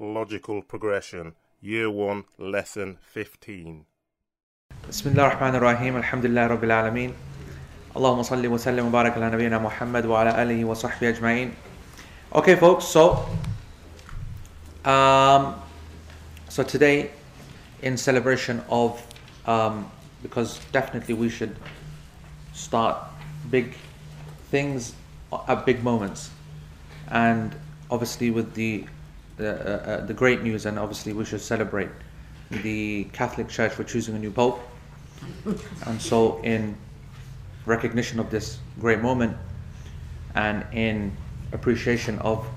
logical progression, Year 1, Lesson 15. بسم الله الرحمن الرحيم الحمد لله رب العالمين اللهم صل وسلم وبارك على نبينا محمد وعلى آله وصحبه أجمعين Okay folks, so um, so today in celebration of um, because definitely we should start big things at big moments and obviously with the the, uh, uh, the great news and obviously we should celebrate the Catholic Church for choosing a new pope. And so in recognition of this great moment and in appreciation of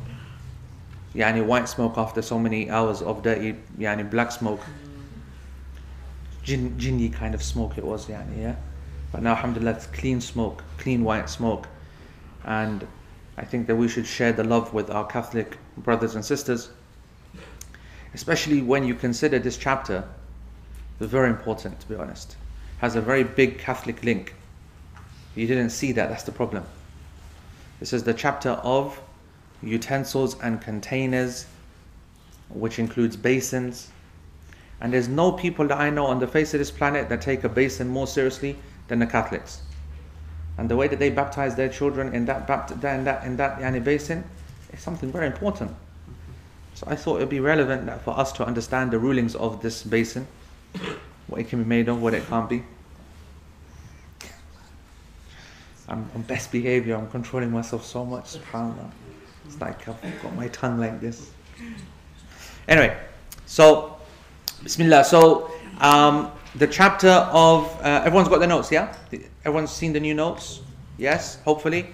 yani white smoke after so many hours of dirty yani black smoke jinny kind of smoke it was yani yeah? But now alhamdulillah it's clean smoke clean white smoke. And I think that we should share the love with our Catholic brothers and sisters especially when you consider this chapter very important to be honest has a very big Catholic link you didn't see that that's the problem this is the chapter of utensils and containers, which includes basins. And there's no people that I know on the face of this planet that take a basin more seriously than the Catholics. And the way that they baptize their children in that bapt- in that in that yani basin is something very important. So I thought it would be relevant for us to understand the rulings of this basin, what it can be made of, what it can't be. I'm on best behavior. I'm controlling myself so much. SubhanAllah. It's like I've got my tongue like this. Anyway, so Bismillah. So um, the chapter of uh, everyone's got the notes, yeah? Everyone's seen the new notes? Yes, hopefully.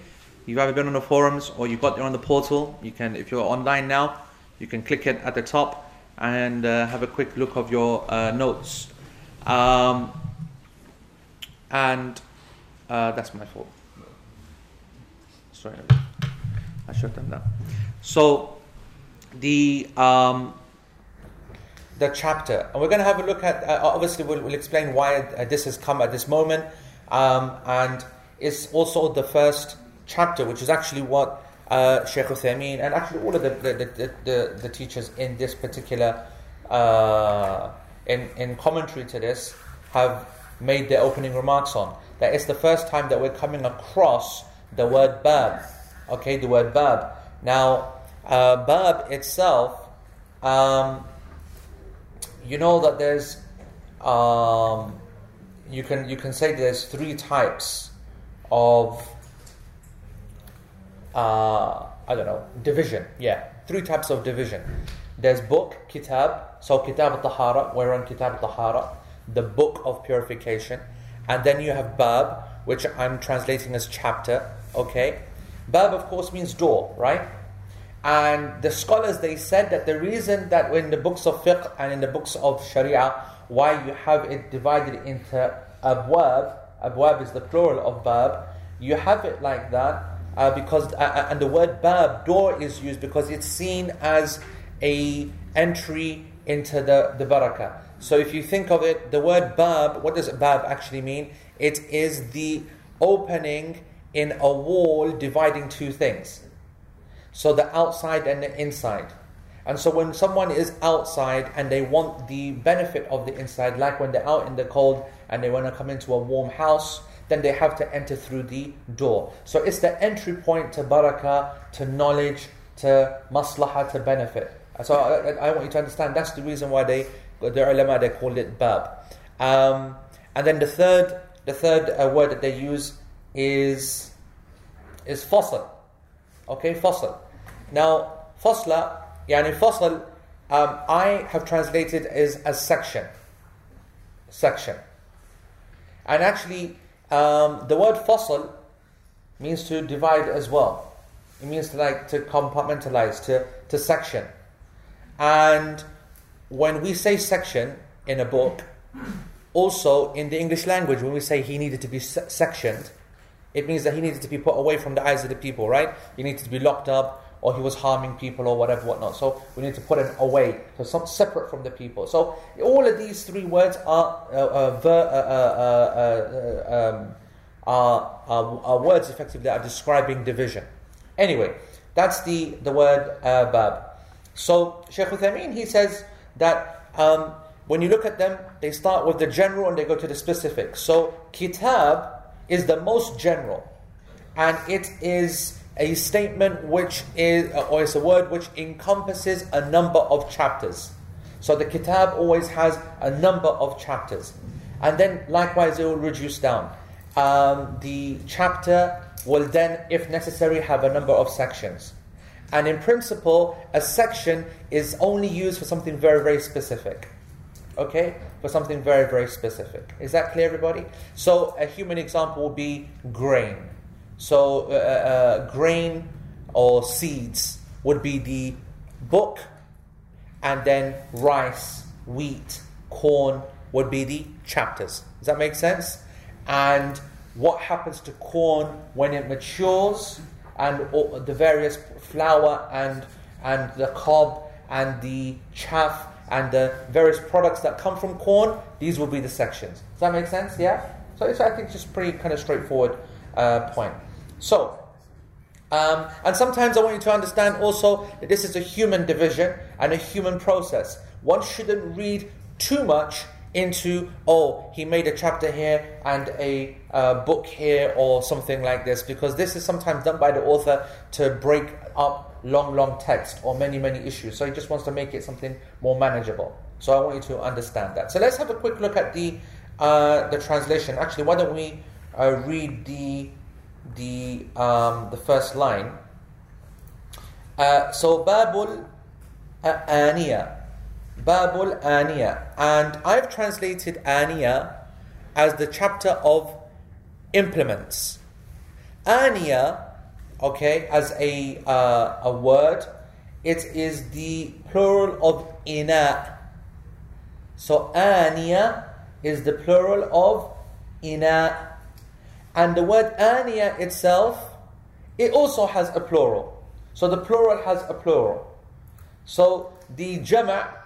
You've either been on the forums or you got there on the portal. You can, if you're online now, you can click it at the top and uh, have a quick look of your uh, notes. Um, and uh, that's my fault. Sorry, I shut them down. So the um, the chapter, and we're going to have a look at. Uh, obviously, we'll, we'll, explain why uh, this has come at this moment, um, and it's also the first chapter, which is actually what uh, Sheikh Uthaymeen and actually all of the the, the, the, the teachers in this particular uh, in in commentary to this have made their opening remarks on. That it's the first time that we're coming across the word bab. Okay, the word bab. Now, uh, bab itself, um, you know that there's, um, you can you can say there's three types of, uh, I don't know, division. Yeah, three types of division. There's book, kitab. So kitab al-tahara, we're on kitab al-tahara, the book of purification. And then you have bab, which I'm translating as chapter. Okay, bab of course means door, right? And the scholars they said that the reason that in the books of fiqh and in the books of sharia, why you have it divided into abwab, abwab is the plural of bab, you have it like that uh, because uh, and the word bab door is used because it's seen as a entry into the the barakah. So if you think of it, the word bab, what does bab actually mean? It is the opening in a wall dividing two things. So the outside and the inside. And so when someone is outside and they want the benefit of the inside, like when they're out in the cold and they want to come into a warm house, then they have to enter through the door. So it's the entry point to barakah, to knowledge, to maslahah, to benefit. So I, I want you to understand that's the reason why they, the ulama, they called it bab. Um, and then the third, the third uh, word that they use is is fasl. Okay, fasl. Now, fasla, yani fasl, um, I have translated as as section. Section. And actually, um, the word fasl means to divide as well. It means to like to compartmentalize, to, to section. And when we say section in a book, also in the English language, when we say he needed to be sectioned, it means that he needed to be put away from the eyes of the people, right? He needed to be locked up, or he was harming people, or whatever, whatnot. So we need to put him away, so some separate from the people. So all of these three words are uh, uh, ver, uh, uh, uh um, are, are, are, words effectively that are describing division. Anyway, that's the the word uh, bab. So Sheikh Uthaymeen, he says that um, when you look at them, they start with the general and they go to the specific. So kitab is the most general, and it is a statement which is, or it's a word which encompasses a number of chapters. So the kitab always has a number of chapters. And then likewise it will reduce down. Um, the chapter will then, if necessary, have a number of sections. And in principle, a section is only used for something very, very specific. Okay? For something very, very specific. Is that clear, everybody? So, a human example would be grain. So, uh, uh, grain or seeds would be the book, and then rice, wheat, corn would be the chapters. Does that make sense? And what happens to corn when it matures, and the various flour and and the cob and the chaff and the various products that come from corn, these will be the sections. Does that make sense? Yeah? So it's, I think, just pretty kind of straightforward uh, point. So, um, and sometimes I want you to understand also that this is a human division and a human process. One shouldn't read too much into, oh, he made a chapter here and a uh, book here or something like this, because this is sometimes done by the author to break up long, long text or many, many issues. So he just wants to make it something more manageable. So I want you to understand that. So let's have a quick look at the uh, the translation. Actually, why don't we uh, read the the um, the first line? Uh, so Babul Aniya. Babul Aniya. And I've translated Aniya as the chapter of implements. Aniya, okay, as a, uh, a word, it is the plural of ina. So Aniya is the plural of ina. And the word Aniya itself, it also has a plural. So the plural has a plural. So the jama'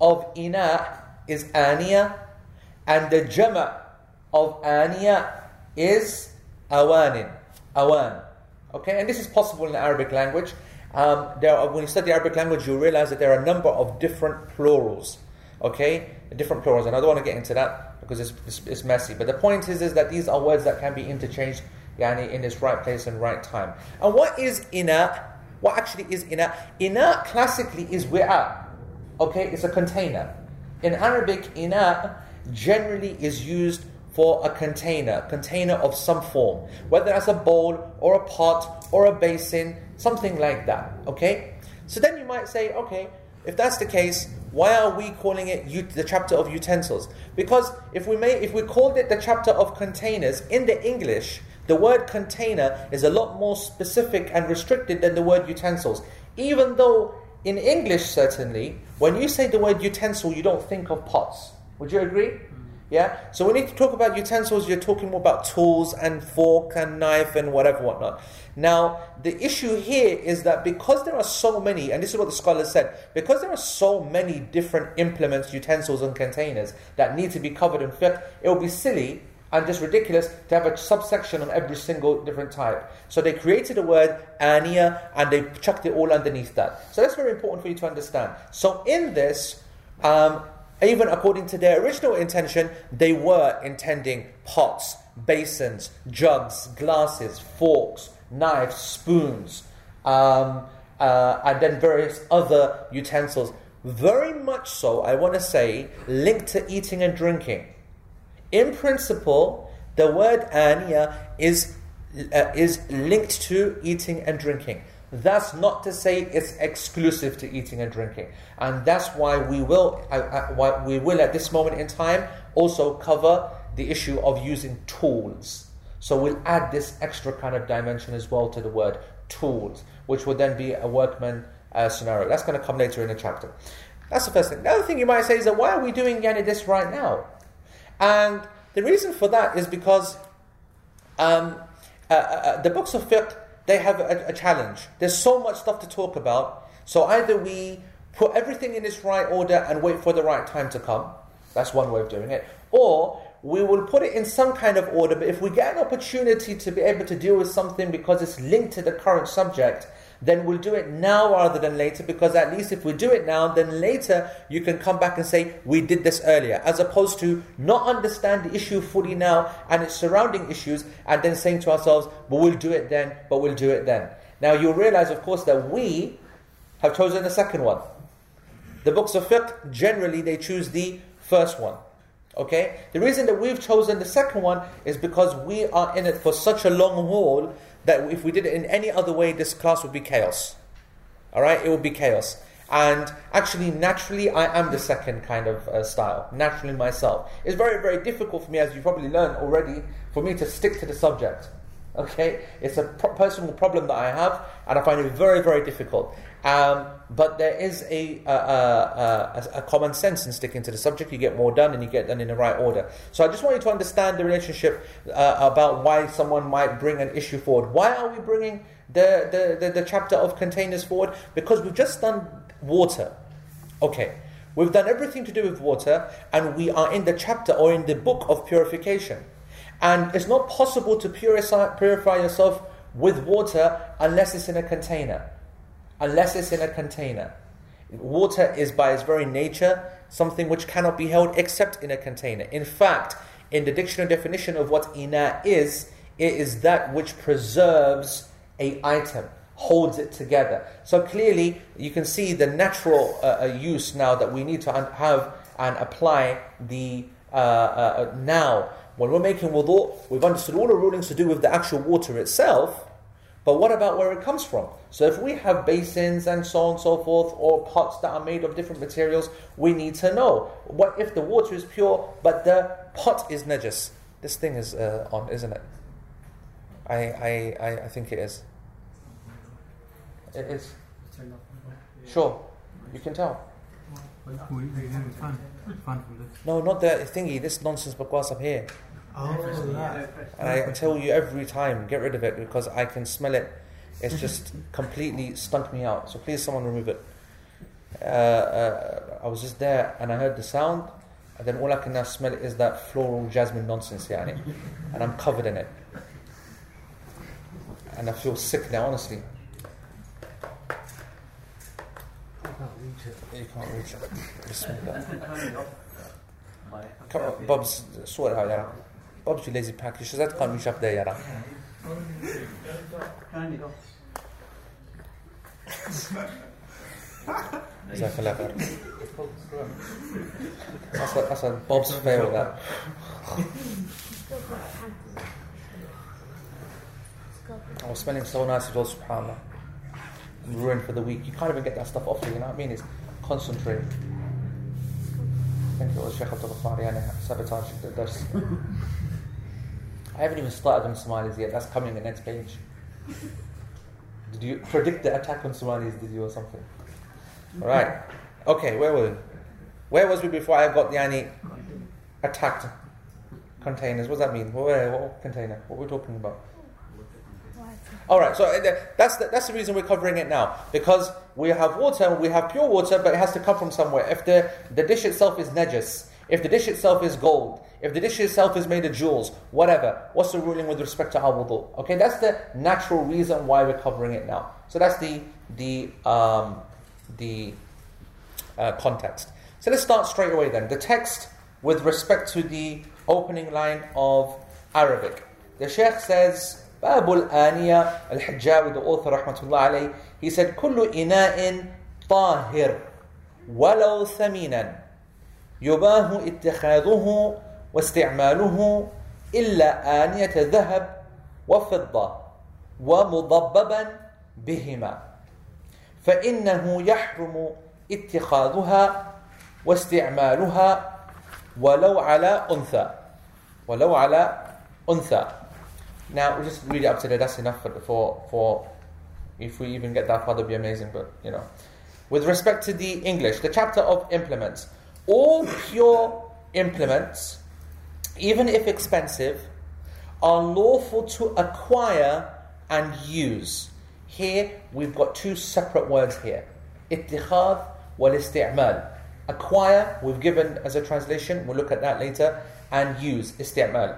of ina is aniya, and the jama of aniya is awanin, awan. Okay, and this is possible in the Arabic language. Um, there are, when you study Arabic language, you realize that there are a number of different plurals. Okay, different plurals, and I don't want to get into that because it's, it's, it's messy. But the point is, is that these are words that can be interchanged, yani in its right place and right time. And what is ina? What actually is ina? Ina classically is wi'a. Okay, it's a container. In Arabic, ina generally is used for a container, container of some form, whether that's a bowl or a pot or a basin, something like that. Okay? So then you might say, okay, if that's the case, why are we calling it the chapter of utensils? Because if we may, if we called it the chapter of containers in the English, the word container is a lot more specific and restricted than the word utensils. Even though in English, certainly, when you say the word utensil, you don't think of pots. Would you agree? Yeah? So when you talk about utensils, you're talking more about tools and fork and knife and whatever, whatnot. Now, the issue here is that because there are so many, and this is what the scholars said, because there are so many different implements, utensils, and containers that need to be covered in fiqh, it would be silly and just ridiculous to have a subsection on every single different type. So they created a word ania and they chucked it all underneath that. So that's very important for you to understand. So in this, um, even according to their original intention, they were intending pots, basins, jugs, glasses, forks, knives, spoons, um, uh, and then various other utensils. Very much so, I want to say, linked to eating and drinking. In principle, the word ania is, uh, is linked to eating and drinking. That's not to say it's exclusive to eating and drinking, and that's why we will, uh, uh, why we will at this moment in time also cover the issue of using tools. So we'll add this extra kind of dimension as well to the word tools, which would then be a workman uh, scenario. That's going to come later in the chapter. That's the first thing. The other thing you might say is that why are we doing yani this right now? And the reason for that is because um, uh, uh, uh, the books of fiqh, they have a, a challenge. There's so much stuff to talk about. So either we put everything in its right order and wait for the right time to come. That's one way of doing it. Or we will put it in some kind of order, but if we get an opportunity to be able to deal with something because it's linked to the current subject, then we'll do it now rather than later because at least if we do it now, then later you can come back and say, we did this earlier, as opposed to not understand the issue fully now and its surrounding issues and then saying to ourselves, but we'll do it then, but we'll do it then. Now you'll realize, of course, that we have chosen the second one. The books of fiqh, generally, they choose the first one. Okay? The reason that we've chosen the second one is because we are in it for such a long haul that if we did it in any other way, this class would be chaos. Alright? It would be chaos. And actually, naturally, I am the second kind of uh, style. Naturally, myself. It's very, very difficult for me, as you probably learned already, for me to stick to the subject. Okay? It's a pro- personal problem that I have, and I find it very, very difficult. Um, but there is a, a, a, a, common sense in sticking to the subject. You get more done and you get done in the right order. So I just want you to understand the relationship uh, about why someone might bring an issue forward. Why are we bringing the, the, the, the chapter of containers forward? Because we've just done water. Okay. We've done everything to do with water, and we are in the chapter or in the book of purification. And it's not possible to purify, purify yourself with water unless it's in a container unless it's in a container. Water is by its very nature something which cannot be held except in a container. In fact, in the dictionary definition of what ina is, it is that which preserves a item, holds it together. So clearly, you can see the natural uh, uh use now that we need to have and apply the uh, uh, uh, now. When we're making wudu, we've understood all the rulings to do with the actual water itself. But what about where it comes from? So if we have basins and so on and so forth, or pots that are made of different materials, we need to know. What if the water is pure, but the pot is najis? This thing is uh, on, isn't it? I, I, I, I think it is. It is. Sure, you can tell. No, not the thingy, this nonsense bakwas up here. Oh, yeah. And I tell you every time, get rid of it because I can smell it. It's just completely stunk me out. So please, someone remove it. Uh, uh, I was just there and I heard the sound, and then all I can now smell is that floral jasmine nonsense, yani. and I'm covered in it. And I feel sick now, honestly. You can't reach it. Bismillah. Come on, Bob's, sort it out, yeah. Bob's too lazy pack. She said, "Come, you shop there, yara." Jazakallah khair. That's, a, that's a Bob's fail. I was spending so nice as well, subhanAllah. I'm ruined for the week. You can't even get that stuff off you, you know what I mean? It's concentrate. I think it was Sheikh Abdul Ghafari and sabotage the dars. Haven't even started on Somalis yet. That's coming in the next page. Did you predict the attack on Somalis? Did you or something? All right. Okay. Where were? We? Where was we before I got the yani attacked containers? What does that mean? What, what container? What are we talking about? All right, so uh, that's the, that's the reason we're covering it now because we have water, we have pure water, but it has to come from somewhere. If the, the dish itself is najis, if the dish itself is gold, if the dish itself is made of jewels, whatever, what's the ruling with respect to our wudu? Okay, that's the natural reason why we're covering it now. So that's the the um, the uh, context. So let's start straight away then. The text with respect to the opening line of Arabic. The Sheikh says, Babul Aniya al Hijawi, the author, rahmatullah alayhi, he said, Kullu ina'in tahir, walau thaminan. يباه اتخاذه واستعماله إلا آنية ذهب وفضة ومضببا بهما فإنه يحرم اتخاذها واستعمالها ولو على أنثى ولو على أنثى Now, we'll just read it up to there. That's enough for, for, for if we even get that far, that'd be amazing. But, you know. With respect to the English, the chapter of implements. All pure implements even if expensive, are lawful to acquire and use. Here we've got two separate words here. Ittikhad wal isti'mal. Acquire, we've given as a translation, we'll look at that later, and use, isti'mal.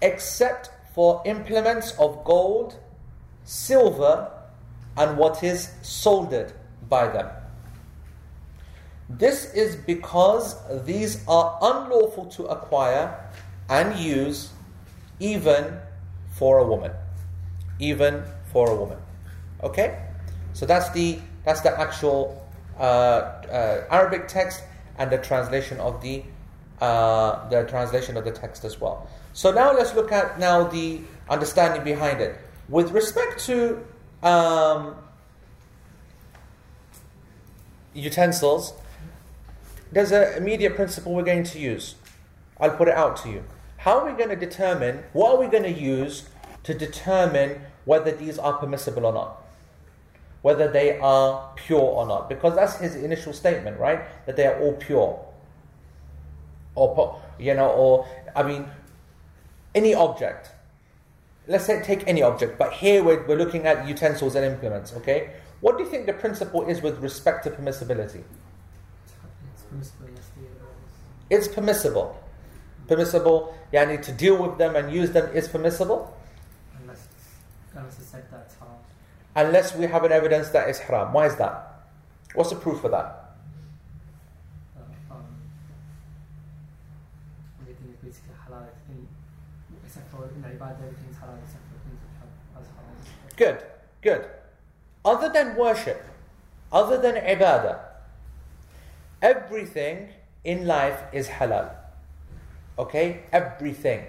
Except for implements of gold, silver, and what is soldered by them. This is because these are unlawful to acquire and use even for a woman. Even for a woman. Okay? So that's the that's the actual uh, uh, Arabic text and the translation of the uh, the translation of the text as well. So now let's look at now the understanding behind it. With respect to um, utensils, there's an immediate principle we're going to use. I'll put it out to you. How are we going to determine, what are we going to use to determine whether these are permissible or not? Whether they are pure or not? Because that's his initial statement, right? That they are all pure. Or, you know, or, I mean, any object. Let's say take any object, but here we're, we're looking at utensils and implements, okay? What do you think the principle is with respect to permissibility? It's permissible. Permissible, yani to deal with them and use them is permissible. Unless, unless it's haram. Unless we have an evidence that it's haram. Why is that? What's the proof for that? Good, good. Other than worship, other than ibadah, everything in life is halal. Okay? Everything.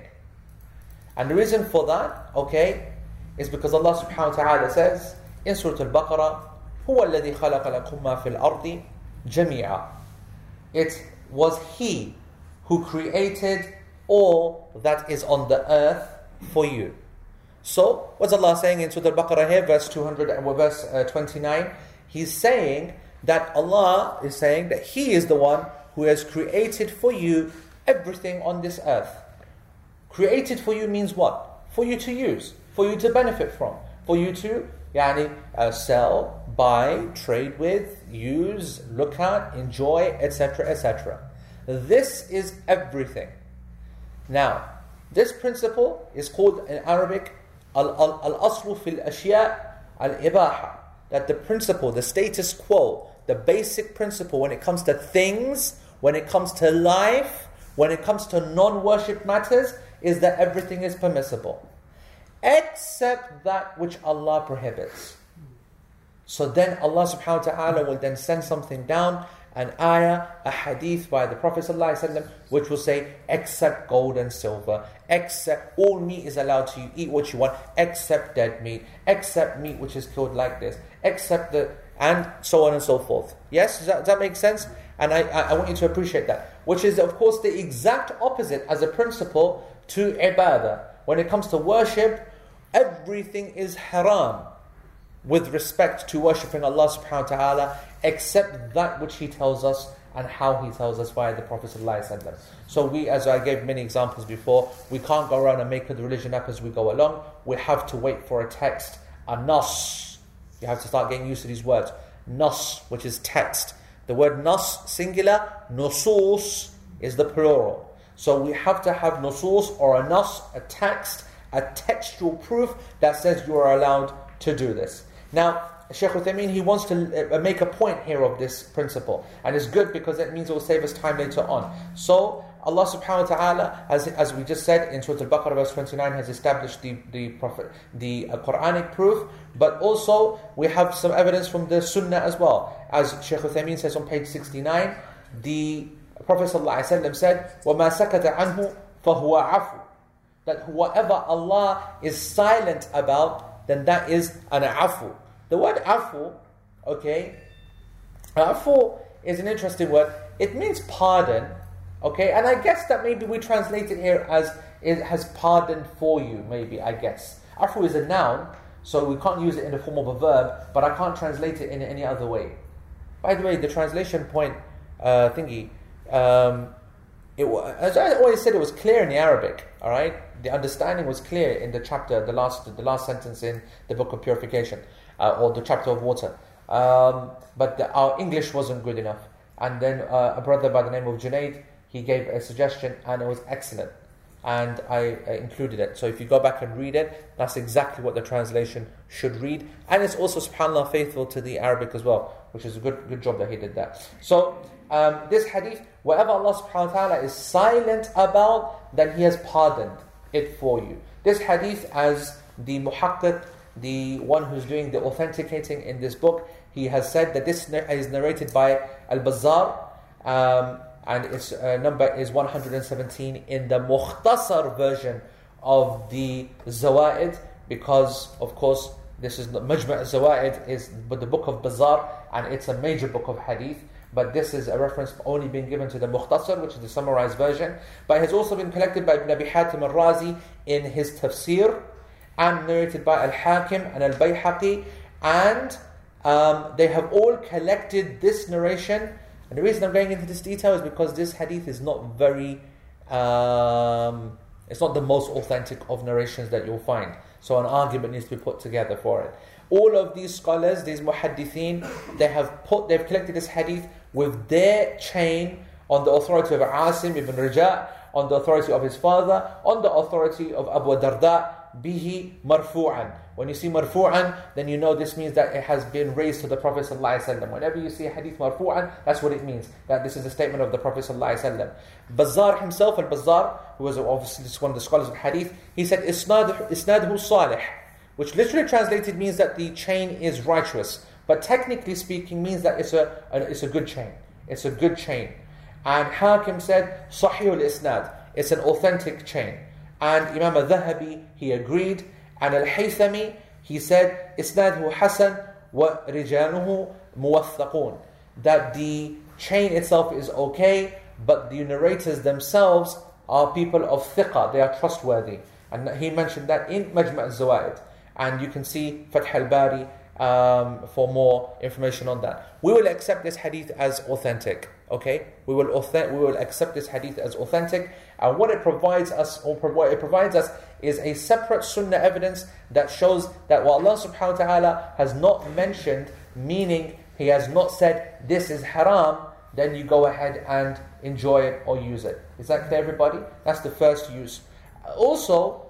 And the reason for that, okay, is because Allah subhanahu wa ta'ala says in Surah Al-Baqarah, هو الذي خلق لكم ما في الأرض جميعا. It was He who created all that is on the earth for you. So, what's Allah saying in Surah Al-Baqarah here, verse 200, uh, verse uh, 29? He's saying that Allah is saying that He is the one who has created for you everything on this earth. Created for you means what? For you to use, for you to benefit from, for you to yani, uh, sell, buy, trade with, use, look at, enjoy, etc., etc. This is everything. Now, this principle is called in Arabic al-aslu fil ashya al-ibaha. That the principle, the status quo, the basic principle when it comes to things, when it comes to life, when it comes to non-worship matters, is that everything is permissible. Except that which Allah prohibits. So then Allah subhanahu wa ta'ala will then send something down, an ayah, a hadith by the Prophet ﷺ, which will say, except gold and silver, except all meat is allowed to you, eat what you want, except dead meat, except meat which is killed like this, except the, and so on and so forth. Yes, does that, does that make sense? And I, I want you to appreciate that. Which is, of course, the exact opposite as a principle to ibadah. When it comes to worship, everything is haram with respect to worshipping Allah subhanahu wa ta'ala, except that which He tells us and how He tells us via the Prophet. So we, as I gave many examples before, we can't go around and make the religion up as we go along. We have to wait for a text, a nas. You have to start getting used to these words. Nas, which is text. The word nas, singular, nusus is the plural. So we have to have nusus or a nas, a text, a textual proof that says you are allowed to do this. Now, Sheikh Uthaymeen, he wants to uh, make a point here of this principle. And it's good because it means it will save us time later on. So, Allah subhanahu wa ta'ala, as, as we just said in Surah Al-Baqarah verse 29, has established the, the, prophet, the uh, Quranic proof, but also we have some evidence from the Sunnah as well. As Shaykh Uthaymeen says on page 69, the Prophet ﷺ said, وَمَا سَكَتَ عَنْهُ فَهُوَ عَفُ That whatever Allah is silent about, then that is an afu. The word afu, okay, afu is an interesting word. It means pardon, Okay, and I guess that maybe we translate it here as it has pardoned for you, maybe, I guess. Afu is a noun, so we can't use it in the form of a verb, but I can't translate it in any other way. By the way, the translation point uh, thingy, um, it, as I always said, it was clear in the Arabic, alright? The understanding was clear in the chapter, the last, the last sentence in the book of purification, uh, or the chapter of water. Um, but the, our English wasn't good enough. And then uh, a brother by the name of Junaid, he gave a suggestion and it was excellent. and I included it. So if you go back and read it, that's exactly what the translation should read. And it's also, subhanAllah, faithful to the Arabic as well, which is a good, good job that he did that. So um, this hadith, whatever Allah subhanahu wa ta'ala is silent about, then He has pardoned it for you. This hadith, as the muhaqqiq, the one who's doing the authenticating in this book, he has said that this is narrated by Al-Bazzar, um, and its uh, number is 117 in the Mukhtasar version of the Zawaid, because of course this is the Majma' Zawaid is the book of Bazzar, and it's a major book of hadith. But this is a reference only being given to the Mukhtasar, which is the summarized version. But it has also been collected by Ibn Abi Hatim al-Razi in his tafsir, and narrated by Al-Hakim and Al-Bayhaqi, and um, they have all collected this narration. And the reason I'm going into this detail is because this hadith is not very, um, it's not the most authentic of narrations that you'll find. So an argument needs to be put together for it. All of these scholars, these muhaddithin, they have put, they've collected this hadith with their chain on the authority of Asim ibn Raja, on the authority of his father, on the authority of Abu Darda, bihi marfu'an. When you see marfu'an, then you know this means that it has been raised to the Prophet ﷺ. Whenever you see a hadith marfu'an, that's what it means. That this is a statement of the Prophet ﷺ. Bazzar himself, al-Bazzar, who was obviously one of the scholars of hadith, he said, Isnad, Isnadhu salih, which literally translated means that the chain is righteous. But technically speaking means that it's a, a it's a good chain. It's a good chain. And Hakim said, Sahih al-Isnad. It's an authentic chain. And Imam al-Dhahabi, he agreed. And al-Haythami, he said, Hasan wa rijanuhu muwaththaqun. That the chain itself is okay, but the narrators themselves are people of thiqah, they are trustworthy. And he mentioned that in Majma' al-Zawaid. And you can see Fath al-Bari um, for more information on that. We will accept this hadith as authentic. Okay, we will we will accept this hadith as authentic, and what it provides us, or what it provides us, is a separate sunnah evidence that shows that what Allah Subhanahu wa Taala has not mentioned, meaning He has not said this is haram, then you go ahead and enjoy it or use it. Is that clear, everybody? That's the first use. Also,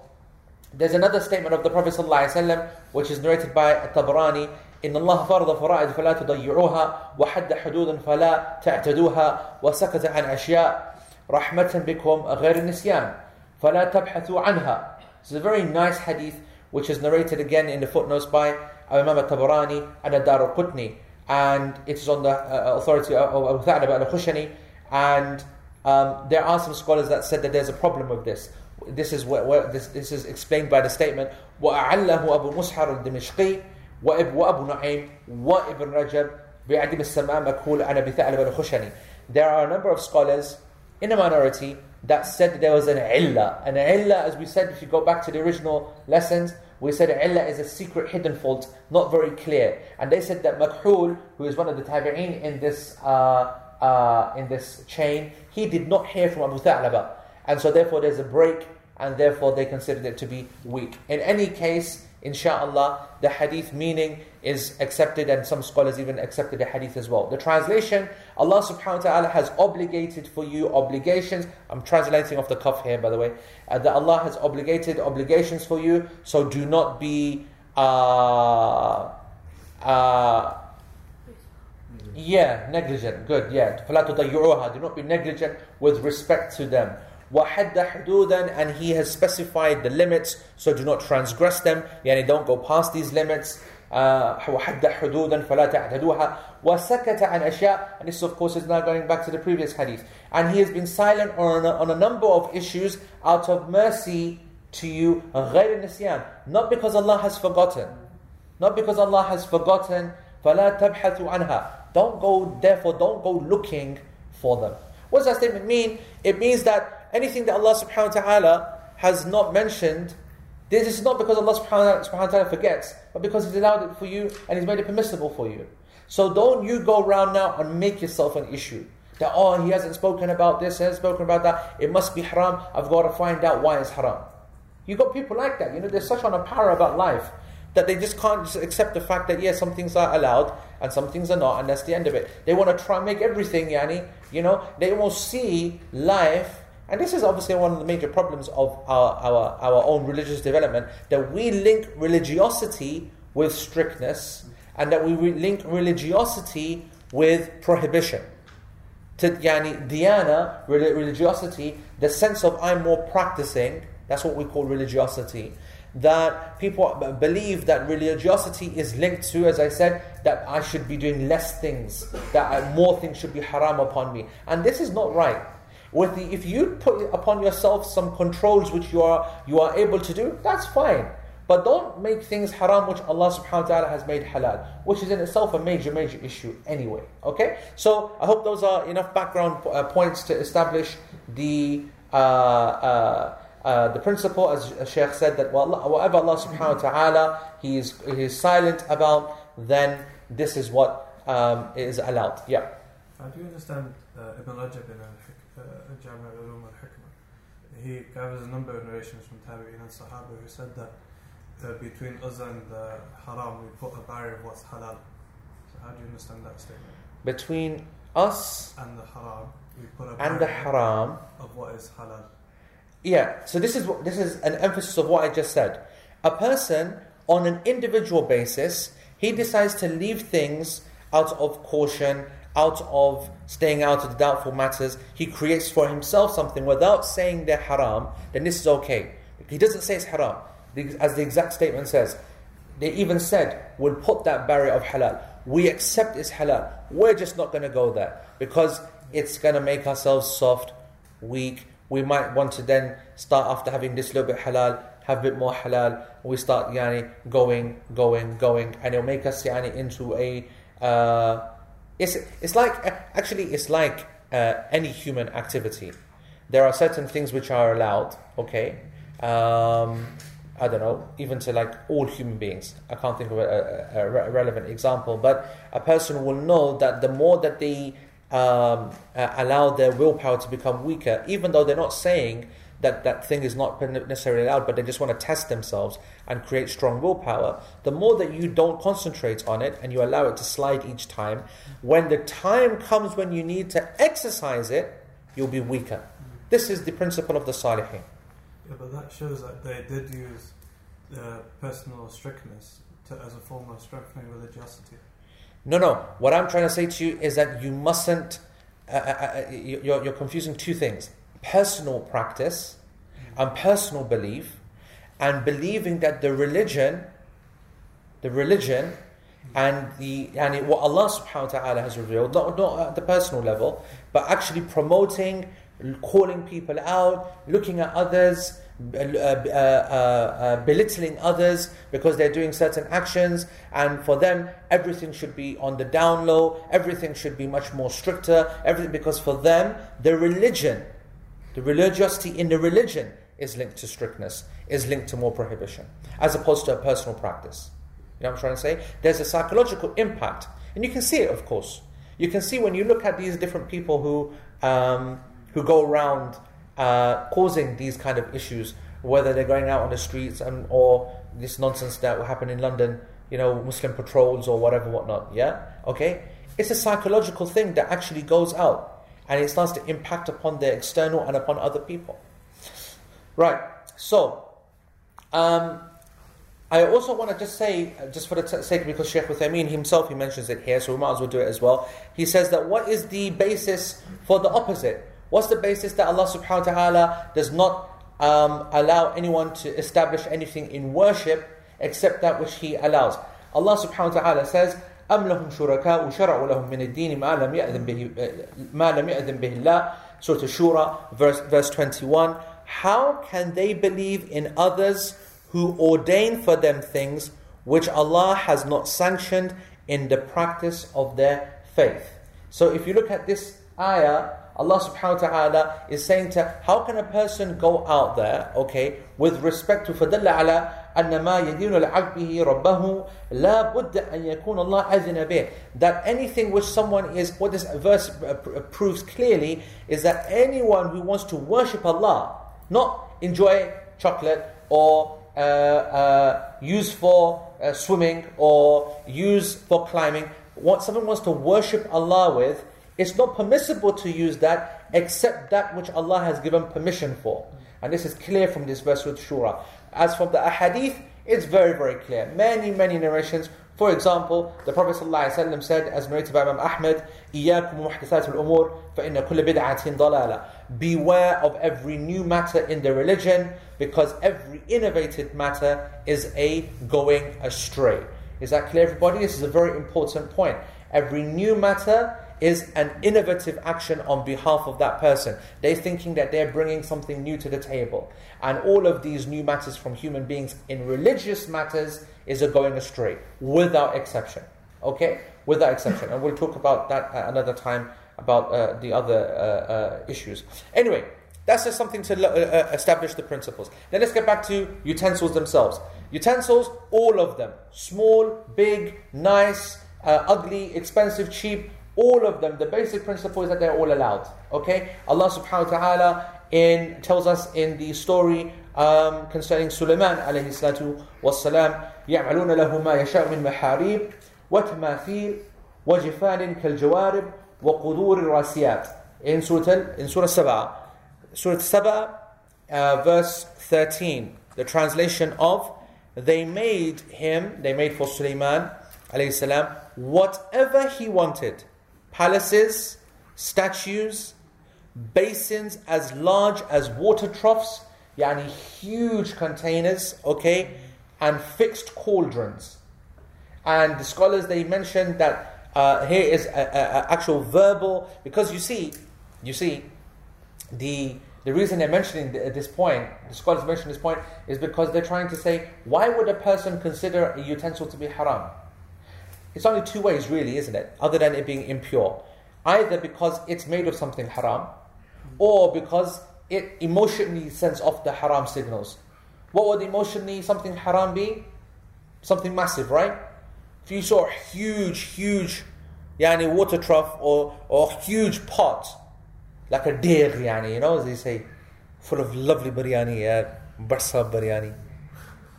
there's another statement of the Prophet ﷺ which is narrated by Tabrani إن الله فرض فرائض فلا تضيعوها وحد حدود فلا تعتدوها وسكت عن أشياء رحمة بكم غير النسيان فلا تبحثوا عنها this is a very nice hadith which is narrated again in the footnotes by Imam al-Tabarani and ad-Daraqutni and it is on the uh, uh authority of Abu al-Khushani. And um, there are some scholars that said that there's a problem with this. This is where, where this, this is explained by the statement وَأَعَلَّهُ أَبُو مُسْحَرُ الدِّمِشْقِي وَأَبُو أَبُو نَعِيمُ وَإِبْن رَجَبْ بِعَدِمِ السَّمَاء مَكْهُولَ عَنَ بِثَعْلَبَ الْخُشَنِي There are a number of scholars in a minority that said there was an illa. An illa, as we said, if you go back to the original lessons, we said illa is a secret hidden fault, not very clear. And they said that Makhul, who is one of the tabi'een in this, uh, uh, in this chain, he did not hear from Abu Tha'laba. And so therefore there's a break and therefore they considered it to be weak. In any case, insha'Allah, the hadith meaning is accepted and some scholars even accepted the hadith as well. The translation, Allah subhanahu wa ta'ala has obligated for you obligations. I'm translating off the cuff here by the way. Uh, that Allah has obligated obligations for you, so do not be uh, uh, yeah, negligent. Good, yeah. Do not be negligent with respect to them. وَحَدَّ حُدُودًا And He has specified the limits, so do not transgress them. Yani don't go past these limits. وحد حدودا فلا تعتدوها وسكت عن أشياء and this of course is now going back to the previous hadith and he has been silent on a, on a number of issues out of mercy to you غير النسيان not because Allah has forgotten not because Allah has forgotten فلا تبحثوا عنها don't go therefore don't go looking for them what does that statement mean it means that anything that Allah subhanahu wa ta'ala has not mentioned, this is not because Allah subhanahu wa ta'ala forgets, but because He's allowed it for you and He's made it permissible for you. So don't you go around now and make yourself an issue. That, oh, he hasn't spoken about this, he hasn't spoken about that, it must be haram, I've got to find out why it's haram. You've got people like that, you know, they're such on a power about life that they just can't just accept the fact that, yes, some things are allowed and some things are not, and that's the end of it. They want to try and make everything, yani, you know, they will see life And this is obviously one of the major problems of our, our, our own religious development that we link religiosity with strictness and that we link religiosity with prohibition. Yani, diyana, religiosity, the sense of I'm more practicing, that's what we call religiosity. That people believe that religiosity is linked to, as I said, that I should be doing less things, that I, more things should be haram upon me. And this is not right. With the, if you put upon yourself some controls which you are you are able to do, that's fine. But don't make things haram which Allah subhanahu wa ta'ala has made halal, which is in itself a major, major issue anyway. Okay? So I hope those are enough background uh, points to establish the uh, uh, uh, the principle, as Shaykh said, that whatever Allah subhanahu wa ta'ala he is, he is silent about, then this is what um, is allowed. Yeah. How do you understand uh, Ibn Rajab in Jami al-Ulum wal-Hikam? He gathers a number of narrations from Tabi'in and Sahaba who said that uh, between us and the haram, we put a barrier of what's halal. So how do you understand that statement? Between us And the haram, we put a and the barrier haram, of what is halal. Yeah, so this is this is an emphasis of what I just said. A person on an individual basis, he decides to leave things out of caution, out of staying out of the doubtful matters. He creates for himself something without saying they're haram, then this is okay. He doesn't say it's haram. As the exact statement says, they even said, we'll put that barrier of halal. We accept it's halal. We're just not going to go there because it's going to make ourselves soft, weak. We might want to then start after having this little bit halal, have a bit more halal. We start yani, going, going, going, and it'll make us yani, into a. Uh, it's, it's like, actually, it's like uh, any human activity. There are certain things which are allowed, okay? Um, I don't know, even to like all human beings. I can't think of a, a, a relevant example, but a person will know that the more that they um, uh, allow their willpower to become weaker, even though they're not saying that that thing is not necessarily allowed, but they just want to test themselves and create strong willpower, the more that you don't concentrate on it and you allow it to slide each time, when the time comes when you need to exercise it, you'll be weaker. This is the principle of the Salihin. Yeah, but that shows that they did use uh, personal strictness to, as a form of strengthening religiosity. No, no. What I'm trying to say to you is that you mustn't. Uh, uh, uh, you're, you're confusing two things: personal practice and personal belief, and believing that the religion, the religion, and the and what Allah Subhanahu wa Taala has revealed, not not at the personal level, but actually promoting, calling people out, looking at others. Uh, uh, uh, uh, belittling others because they're doing certain actions, and for them, everything should be on the down low, everything should be much more stricter, everything because for them, the religion, the religiosity in the religion is linked to strictness, is linked to more prohibition, as opposed to a personal practice. You know what I'm trying to say? There's a psychological impact, and you can see it, of course. You can see when you look at these different people who um, who go around uh, causing these kind of issues, whether they're going out on the streets and or this nonsense that will happen in London, you know, Muslim patrols or whatever, whatnot. Yeah, okay. It's a psychological thing that actually goes out, and it starts to impact upon the external and upon other people. Right. So, um, I also want to just say, uh, just for the t- sake, because Sheikh Uthaymeen himself he mentions it here, so we might as well do it as well. He says that what is the basis for the opposite? What's the basis that Allah Subhanahu wa Taala does not um, allow anyone to establish anything in worship except that which He allows? Allah Subhanahu wa Taala says. أم لهم شركاء شرعوا لهم من الدين ما لم يأذن به ما لم يأذن به الله Surah Shura verse, verse 21 How can they believe in others who ordain for them things which Allah has not sanctioned in the practice of their faith. So if you look at this ayah, Allah subhanahu wa ta'ala is saying to how can a person go out there, okay, with respect to فَدَلَّ عَلَىٰ أَنَّ مَا يَدِينُ لِعَبْدِهِ رَبَّهُ لَا بُدَّ أَن يَكُونَ اللَّهَ أَذِنَ بِهِ That anything which someone is, what this verse uh, pr- uh, proves clearly is that anyone who wants to worship Allah, not enjoy chocolate or uh, uh, use for uh, swimming or use for climbing, what someone wants to worship Allah with, it's not permissible to use that except that which Allah has given permission for. And this is clear from this verse with Shura. As for the ahadith, it's very, very clear. Many, many narrations. For example, the Prophet ﷺ said, as narrated by Imam Ahmad, إِيَّاكُمْ مُحْدِثَاتِ الْأُمُورِ فَإِنَّ كُلَّ بِدْعَةٍ ضَلَالَةٍ Beware of every new matter in the religion, because every innovated matter is a going astray. Is that clear, everybody? This is a very important point. Every new matter is an innovative action on behalf of that person. They're thinking that they're bringing something new to the table. And all of these new matters from human beings in religious matters is a going astray, without exception. Okay? Without exception. And we'll talk about that at another time about uh, the other uh, uh, issues. Anyway, that's just something to uh, uh, establish the principles. Then let's get back to utensils themselves. Utensils, all of them, small, big, nice, uh, ugly, expensive, cheap, all of them, the basic principle is that they're all allowed. Okay? Allah subhanahu wa ta'ala in, tells us in the story um, concerning Sulaiman alayhi salatu wassalam, يَعْمَلُونَ لَهُ مَا يَشَاءُ مِنْ مَحَارِيبٍ وَتَمَاثِيلٍ وَجِفَانٍ كَالْجَوَارِبِ وَقُدُورِ الرَّاسِيَاتِ in Surah, in Surah Saba. Surah Saba, uh, verse 13, the translation of they made him, they made for Sulaiman alayhi salam, whatever he wanted palaces, statues, basins as large as water troughs, yani huge containers, okay, and fixed cauldrons. And the scholars they mentioned that uh, here is a, a, a actual verbal because you see, you see, the the reason they're mentioning this point, the scholars mention this point, is because they're trying to say, why would a person consider a utensil to be haram? It's only two ways, really, isn't it? Other than it being impure. Either because it's made of something haram, or because it emotionally sends off the haram signals. What would emotionally something haram be? Something massive, right? If you saw a huge, huge yani, water trough or, or huge pot, like a deer, yani, you know, as they say, full of lovely biryani, yeah, barsa biryani.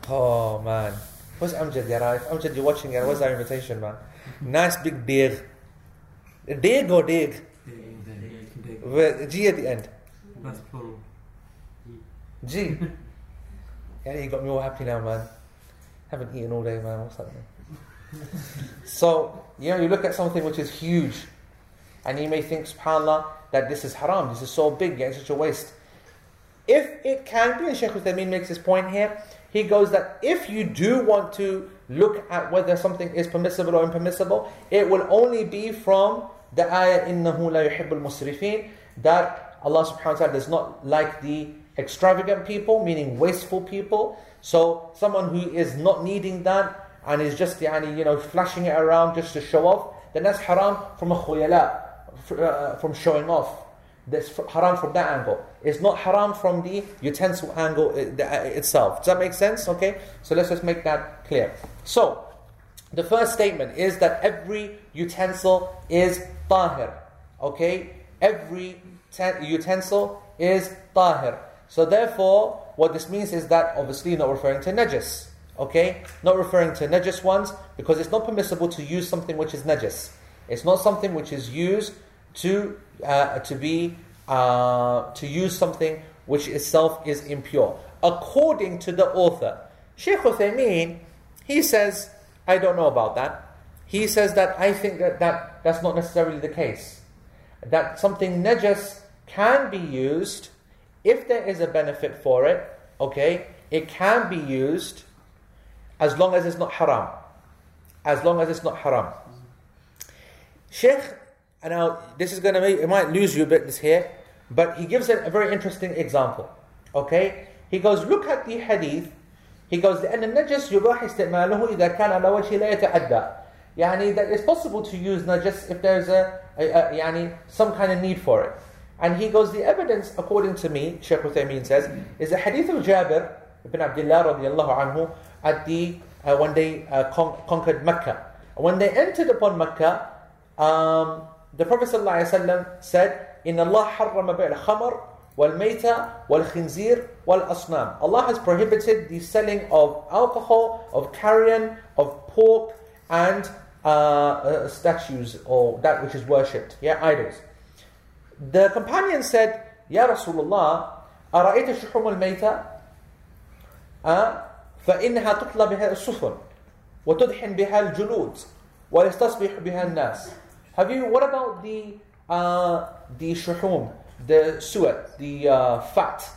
Oh man. Where's Amjad, yeah, If Amjad, you're watching, yeah, where's our invitation, man? Nice big dig. Dig or dig? With G at the end. That's plural. G. yeah, you got me all happy now, man. Haven't eaten all day, man. What's happening? so, you know, you look at something which is huge, and you may think, subhanAllah, that this is haram, this is so big, yeah, it's such a waste. If it can be, and Shaykh Uthaymeen makes this point here, he goes that if you do want to look at whether something is permissible or impermissible, it will only be from the ayah innahu la yuhibbul musrifin that Allah subhanahu wa ta'ala does not like the extravagant people, meaning wasteful people. So someone who is not needing that and is just you know flashing it around just to show off, then that's haram from a khuyala, uh, from showing off. That's haram from that angle. It's not haram from the utensil angle uh, uh, itself. Does that make sense? Okay, so let's just make that clear. So, the first statement is that every utensil is tahir. Okay, every utensil is tahir. So therefore, what this means is that obviously not referring to najis. Okay, not referring to najis ones because it's not permissible to use something which is najis. It's not something which is used to uh, to be uh, to use something which itself is impure. According to the author, Sheikh Uthaymeen, he says, I don't know about that. He says that I think that, that that's not necessarily the case. That something najas can be used if there is a benefit for it, okay, it can be used as long as it's not haram. As long as it's not haram. Sheikh and now this is going to make, it might lose you a bit this here, but he gives a, a very interesting example. Okay? He goes, look at the hadith. He goes, لأن النجس يباح استعماله إذا كان على وجه لا يتعدى. يعني that it's possible to use najis if there's a, a, a يعني some kind of need for it. And he goes, the evidence, according to me, Shaykh Uthaymeen says, is a hadith of Jabir ibn Abdullah radiallahu anhu at the, uh, when they uh, con- conquered Mecca. When they entered upon Mecca, um, the Prophet ﷺ said, إن الله حرم بيع الخمر والميتة والخنزير والأصنام. Allah has prohibited the selling of alcohol, of carrion, of pork, and uh, uh, statues or that which is worshipped, yeah, idols. The companion said, Ya Rasulullah, أرأيت شحوم الميتة أه؟ فإنها تطلى بها السفن وتدحن بها الجلود ويستصبح بها الناس have you, what about the, uh, the shuhum, the suet, the uh, fat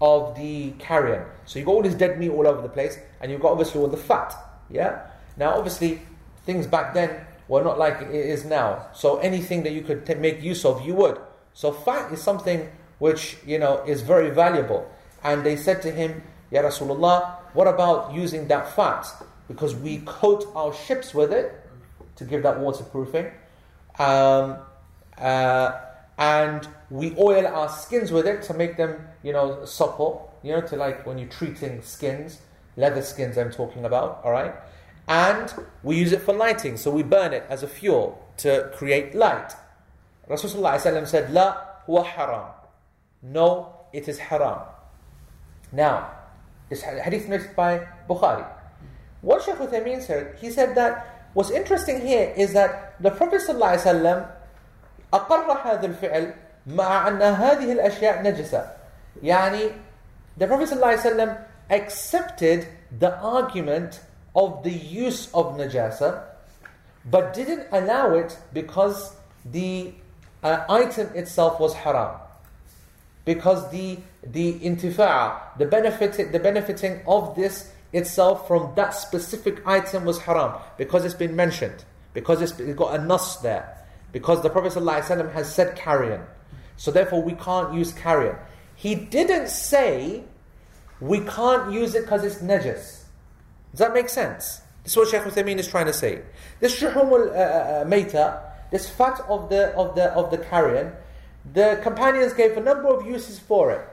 of the carrion? So you've got all this dead meat all over the place, and you've got obviously all the fat, yeah? Now obviously, things back then were not like it is now. So anything that you could t- make use of, you would. So fat is something which, you know, is very valuable. And they said to him, Ya Rasulullah, what about using that fat? Because we coat our ships with it to give that waterproofing. Um, uh, and we oil our skins with it to make them, you know, supple. You know, to like when you're treating skins, leather skins I'm talking about, alright? And we use it for lighting, so we burn it as a fuel to create light. Rasulullah said, La huwa haram. No, it is haram. Now, this hadith narrated by Bukhari. What Shaykh Uthaymeen said, he said that what's interesting here is that the Prophet ﷺ أقر هذا الفعل مع أن هذه الأشياء نجسة. يعني the Prophet ﷺ accepted the argument of the use of najasa, but didn't allow it because the uh, item itself was haram. Because the the intifa, the benefit, the benefiting of this itself from that specific item was haram because it's been mentioned, because it's got a nas there, because the Prophet ﷺ has said carrion, so therefore we can't use carrion. He didn't say we can't use it because it's najis. Does that make sense? This is what Shaykh Uthaymeen is trying to say. This shuhum al-mayta, uh, uh, uh, this fat of the of the of the carrion, the companions gave a number of uses for it.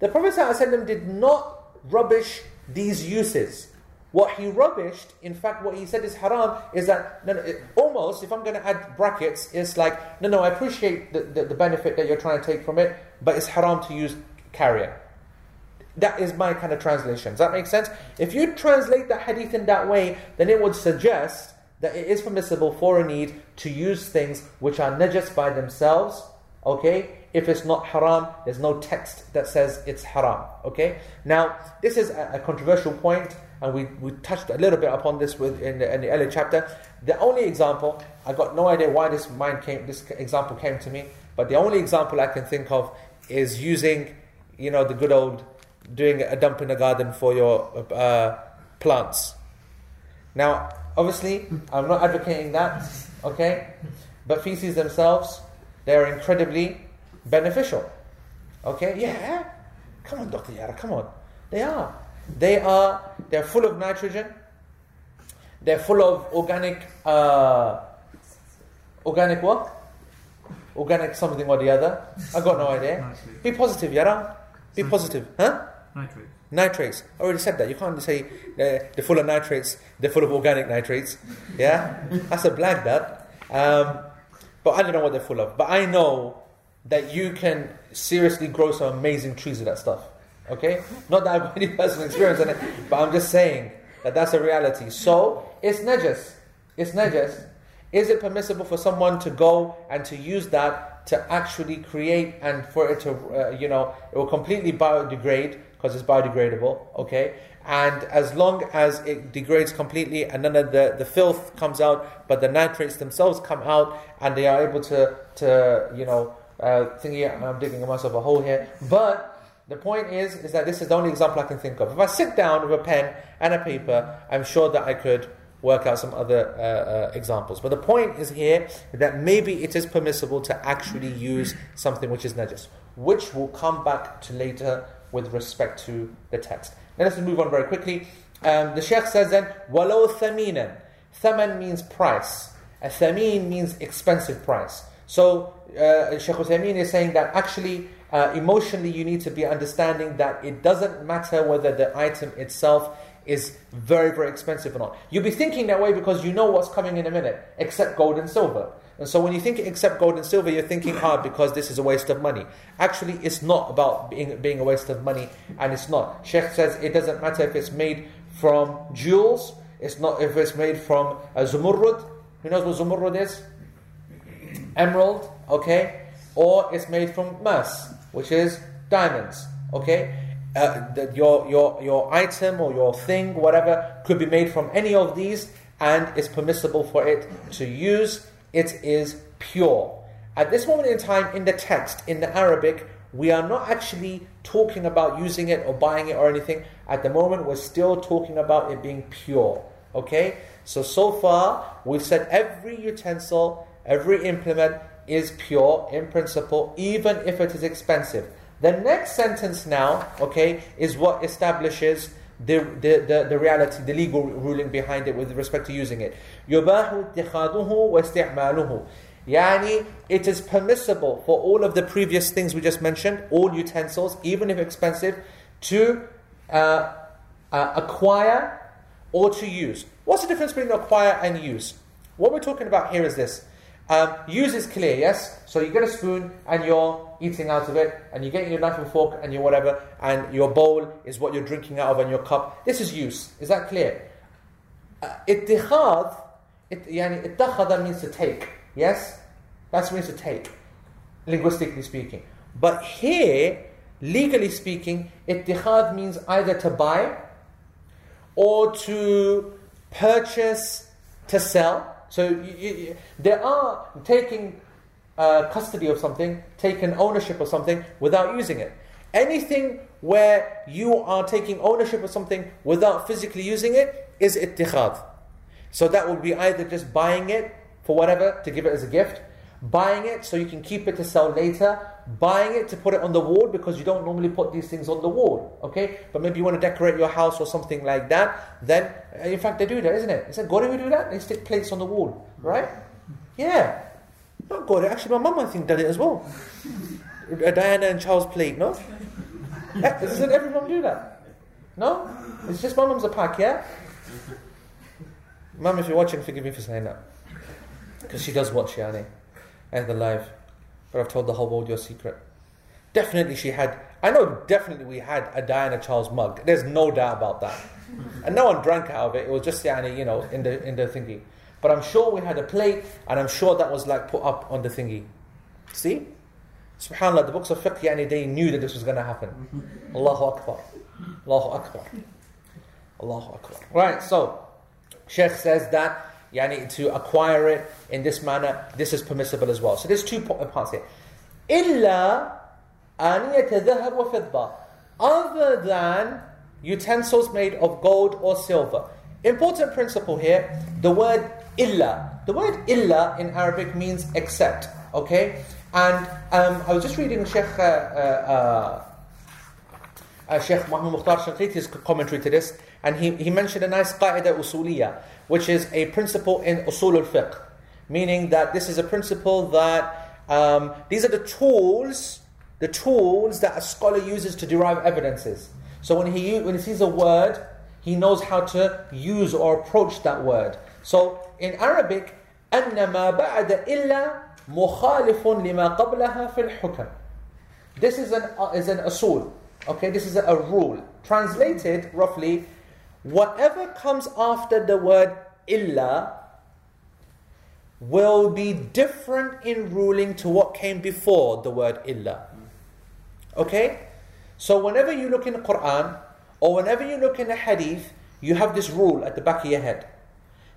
The Prophet ﷺ did not rubbish these uses. What he rubbished, in fact, what he said is haram, is that no, no, it, almost, if I'm going to add brackets, it's like, no, no, I appreciate the, the, the benefit that you're trying to take from it, but it's haram to use carrier. That is my kind of translation. Does that make sense? If you translate the hadith in that way, then it would suggest that it is permissible for a need to use things which are najas by themselves, okay? If it's not haram, there's no text that says it's haram, okay? Now, this is a, a controversial point, and we, we touched a little bit upon this with, in, the, in the earlier chapter. The only example, I got no idea why this mind came, this example came to me, but the only example I can think of is using, you know, the good old doing a dump in the garden for your uh, plants. Now, obviously, I'm not advocating that, okay? But feces themselves, they're incredibly beneficial. Okay? Yeah. Come on, Dr. Yara, come on. They are. They are, they're full of nitrogen. They're full of organic, uh, organic what? Organic something or the other. I've got no idea. Be positive, Yara. Be positive. Huh? Nitrate. Nitrates. I already said that. You can't say uh, they're full of nitrates, they're full of organic nitrates. Yeah? That's a blag, that. Um, but I don't know what they're full of. But I know that you can seriously grow some amazing trees with that stuff. Okay? Not that I've got any personal experience it, but I'm just saying that that's a reality. So, it's najas. It's najas. Is it permissible for someone to go and to use that to actually create and for it to, uh, you know, it will completely biodegrade because it's biodegradable, okay? And as long as it degrades completely and none of the, the filth comes out, but the nitrates themselves come out and they are able to, to you know, uh, thinking I'm digging myself a hole here. But the point is, is that this is the only example I can think of. If I sit down with a pen and a paper, I'm sure that I could work out some other uh, uh, examples. But the point is here that maybe it is permissible to actually use something which is najis, which will come back to later with respect to the text. Now let's move on very quickly. Um, the Sheikh says then, وَلَوْ ثَمِينًا Thaman means price. A thameen means expensive price. So uh, Sheikh Uthaymeen is saying that actually uh, emotionally you need to be understanding that it doesn't matter whether the item itself is very, very expensive or not. You'll be thinking that way because you know what's coming in a minute, except gold and silver. And so when you think except gold and silver, you're thinking hard because this is a waste of money. Actually, it's not about being, being a waste of money, and it's not. Sheikh says it doesn't matter if it's made from jewels, it's not if it's made from a zumurrud, Who knows what zumurrud is? Emerald, okay? Or it's made from mas, which is diamonds, okay? Uh, the, your, your, your item or your thing, whatever, could be made from any of these and it's permissible for it to use. It is pure. At this moment in time, in the text, in the Arabic, we are not actually talking about using it or buying it or anything. At the moment, we're still talking about it being pure. Okay? So, so far, we've said every utensil, every implement is pure in principle, even if it is expensive. The next sentence now, okay, is what establishes the, the, the, the reality, the legal ruling behind it with respect to using it. يُبَاحُ اتِّخَاذُهُ وَاسْتِعْمَالُهُ Yani, it is permissible for all of the previous things we just mentioned, all utensils, even if expensive, to uh, uh, acquire or to use. What's the difference between acquire and use? What we're talking about here is this. um, use is clear, yes? So you get a spoon and you're eating out of it, and you get your knife and fork and your whatever, and your bowl is what you're drinking out of and your cup. This is use. Is that clear? Uh, it, means to take. Yes? That's means to take, linguistically speaking. But here, legally speaking, ittikhad means either to buy or to purchase, to sell. So you, you, there are taking uh, custody of something, taking ownership of something without using it. Anything where you are taking ownership of something without physically using it is ittikhad. So that would be either just buying it for whatever, to give it as a gift, buying it so you can keep it to sell later, buying it to put it on the wall because you don't normally put these things on the wall, okay? But maybe you want to decorate your house or something like that, then, uh, in fact, they do that, isn't it? Is it Gori we do that? They stick plates on the wall, right? Yeah. Not Gori, actually, my mum, I think, did it as well. Uh, Diana and Charles plate, no? Eh, Doesn't every mum do that? No? It's just my mum's a pack, yeah? Mum, if you're watching, forgive me for saying that. Because she does watch Yani and the live. But I've told the whole world your secret. Definitely she had, I know definitely we had a Diana Charles mug. There's no doubt about that. And no one drank out of it. It was just you know, in the in the thingy. But I'm sure we had a plate and I'm sure that was like put up on the thingy. See? Subhanallah, the books of fiqh, yani, they knew that this was going to happen. Allahu Akbar. Allahu Akbar. Allahu Akbar. Right, so, Sheikh says that yani, to acquire it in this manner, this is permissible as well. So there's two po- parts here. إِلَّا آنِيَةَ ذَهَبْ وَفِضَّةٍ Other than utensils made of gold or silver. Important principle here, the word illa. The word illa in Arabic means except, okay? And um, I was just reading Sheikh uh, uh, uh, Sheikh Muhammad Mukhtar Shanqiti's commentary to this, and he, he mentioned a nice qaida usuliyah, which is a principle in usul al-fiqh, meaning that this is a principle that um, these are the tools, the tools that a scholar uses to derive evidences. So when he when he sees a word, he knows how to use or approach that word. So in Arabic, أنما بعد إلا مخالف لما قبلها في الحكم. This is an uh, is an asul. Okay, this is a, a rule. Translated roughly, whatever comes after the word illa will be different in ruling to what came before the word illa. Okay? So whenever you look in the Quran or whenever you look in the hadith, you have this rule at the back of your head.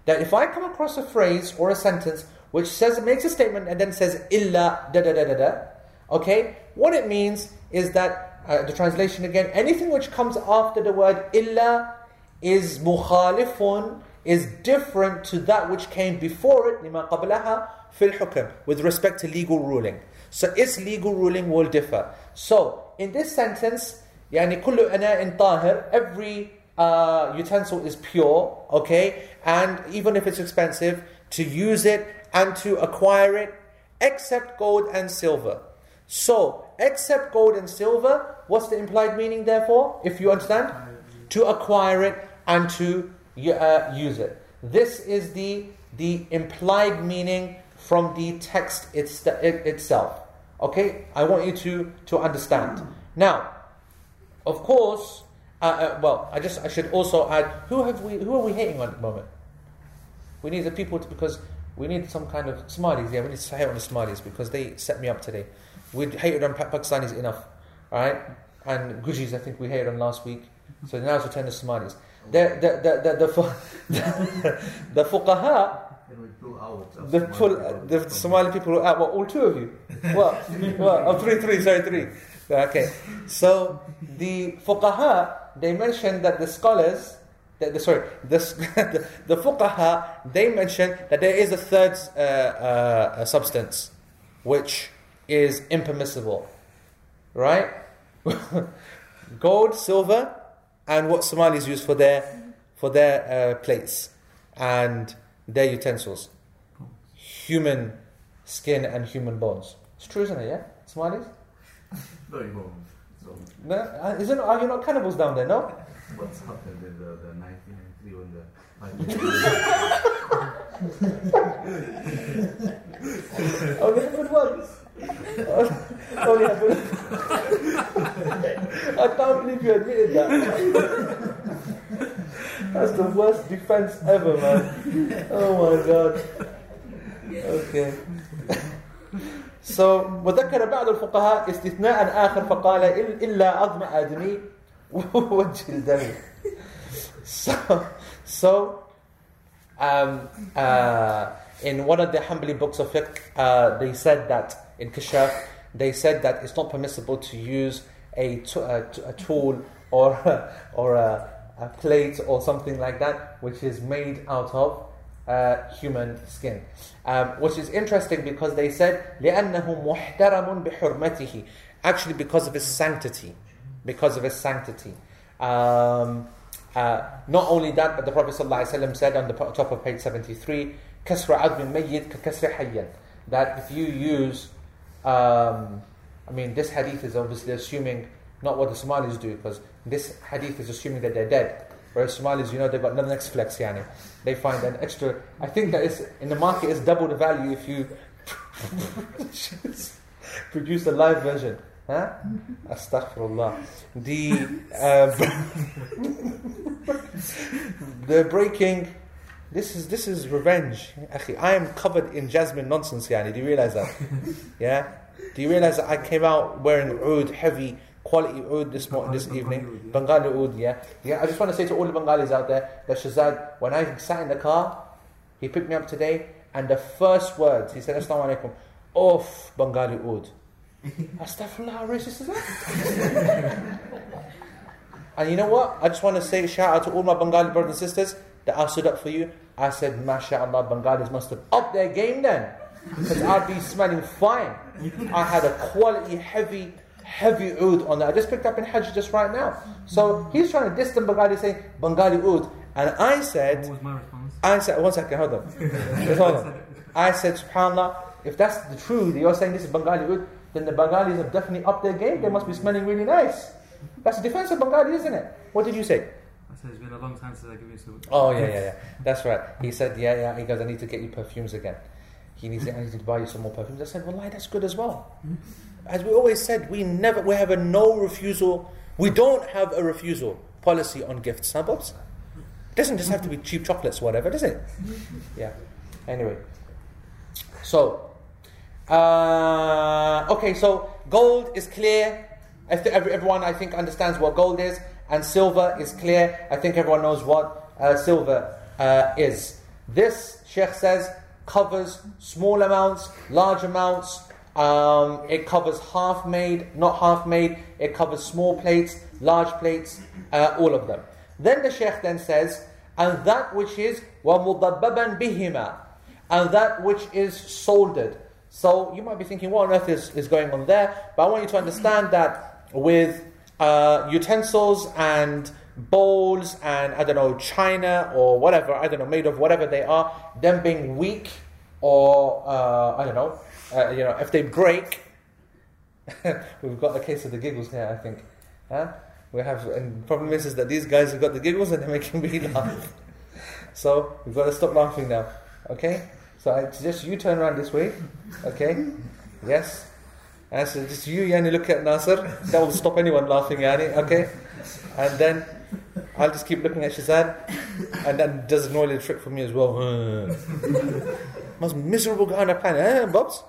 That if I come across a phrase or a sentence which says makes a statement and then says illa da da da da da, okay, what it means is that uh, the translation again, anything which comes after the word illa is mukhalifun, is different to that which came before it, lima qablaha fil hukm, with respect to legal ruling. So its legal ruling will differ. So in this sentence, يعني كل أناء طاهر, every uh, utensil is pure, okay, and even if it's expensive, to use it and to acquire it, except gold and silver. So, except gold and silver, what's the implied meaning therefore, if you understand? To acquire it and to uh, use it. This is the, the implied meaning from the text it's, it, itself. Okay, I want you to, to understand. Now, of course, uh, uh, well, I just I should also add who have we who are we hating on at the moment? We need the people to, because We need some kind of Somalis. Yeah, we need to hate on the Somalis because they set me up today. We hated on Pa- Pakistanis enough, all right? And Gujis, I think we hated on last week. So now it's return to Somalis. The the the the the, the fuqaha, Can we pull out of the Somali full, people the Somali people were out. What? All two of you? What? what? Oh, three, three. Sorry, three. Okay. So the fuqaha they mentioned that the scholars, that the, sorry, the, the the fuqaha they mentioned that there is a third uh, uh, substance which is impermissible, right? Gold, silver, and what Somalis use for their for their uh, plates and their utensils. Human skin and human bones. It's true, isn't it? Yeah, Somalis. No, you won't. So No, uh, isn't are you not cannibals down there? No. what's happened in the, the 1993 when the Only happened once. Only happened. I can't believe you admitted that. That's the worst defense ever, man. Oh my god. Okay. So وذكر بعض الفقهاء استثناء آخر فقال إل- إلا عظم آدمي ووجه الدم. So, so um, uh, in one of the Hanbali books of fiqh, uh, they said that in Kashaf, they said that it's not permissible to use a, t- a, t- a tool or or a, a plate or something like that, which is made out of uh, human skin. Um, which is interesting because they said لأنه محترم بحرمته actually because of his sanctity because of his sanctity um, uh, not only that but the Prophet ﷺ said on the po- top of page 73 كسر عظم ميت ككسر حيا that if you use um, I mean this hadith is obviously assuming not what the Somalis do because this hadith is assuming that they're dead Whereas Somalis, you know, they've got the next flex, yani. They find an extra. I think that is in the market is double the value if you produce a live version. Huh? Astaghfirullah. The uh, the breaking. This is this is revenge. Akhi, I am covered in jasmine nonsense, yani. Do you realize that? Yeah. Do you realize that I came out wearing oud, heavy quality oud this morning, this evening? Bengali oud, yeah. Yeah. I just want to say to all the Bengalis out there that Shazad, when I sat in the car, he picked me up today, and the first words he said, "Assalamu alaikum." Off Bengali oud. Astaghfirullah, how racist is that? and you know what? I just want to say shout out to all my Bengali brothers and sisters that I stood up for you. I said, MashaAllah, Bengalis must have upped their game then. Because I'd be smelling fine. I had a quality, heavy, heavy oud on that. I just picked up in Hajj just right now. So he's trying to diss the Bengali saying, Bengali oud. And I said, What was my response? I said, one second, hold on. Hold on. I said, subhanAllah, if that's the truth, you're saying this is Bengali oud, then the Bengalis have definitely upped their game. They must be smelling really nice. That's the defense of Bengali, isn't it? What did you say? I said it's been a long time since I give you some. Oh, yeah, yeah, yeah. That's right. He said, yeah, yeah. He goes, I need to get you perfumes again. He needs, I need to buy you some more perfumes. I said, well, that's good as well. As we always said, we never, we have a no refusal. We don't have a refusal policy on gifts, huh, Bobs? It doesn't just have to be cheap chocolates or whatever, does it? Yeah. Anyway. So, uh, okay, so gold is clear. I th- everyone, I think, understands what gold is, and silver is clear. I think everyone knows what uh, silver uh, is. This, Sheikh says, covers small amounts, large amounts. Um, it covers half made, not half made. It covers small plates, large plates, uh, all of them. Then the Sheikh then says, and that which is وَمُضَبَّبًا بِهِمَا and that which is soldered. So you might be thinking, what on earth is, is going on there? But I want you to understand that with uh, utensils and bowls and I don't know, china or whatever, I don't know, made of whatever they are, them being weak or uh, I don't know, uh, you know, if they break, we've got the case of the giggles here, I think. Huh? We have, and the problem is, is that these guys have got the giggles and they're making me laugh. so we've got to stop laughing now. Okay? So I suggest you turn around this way. Okay? Yes? And so just you, Yani, look at Nasser. That will stop anyone laughing, Yani. Okay? And then I'll just keep looking at Shazad. And then does an oily trick for me as well. most miserable guy on the planet, eh, Bobs?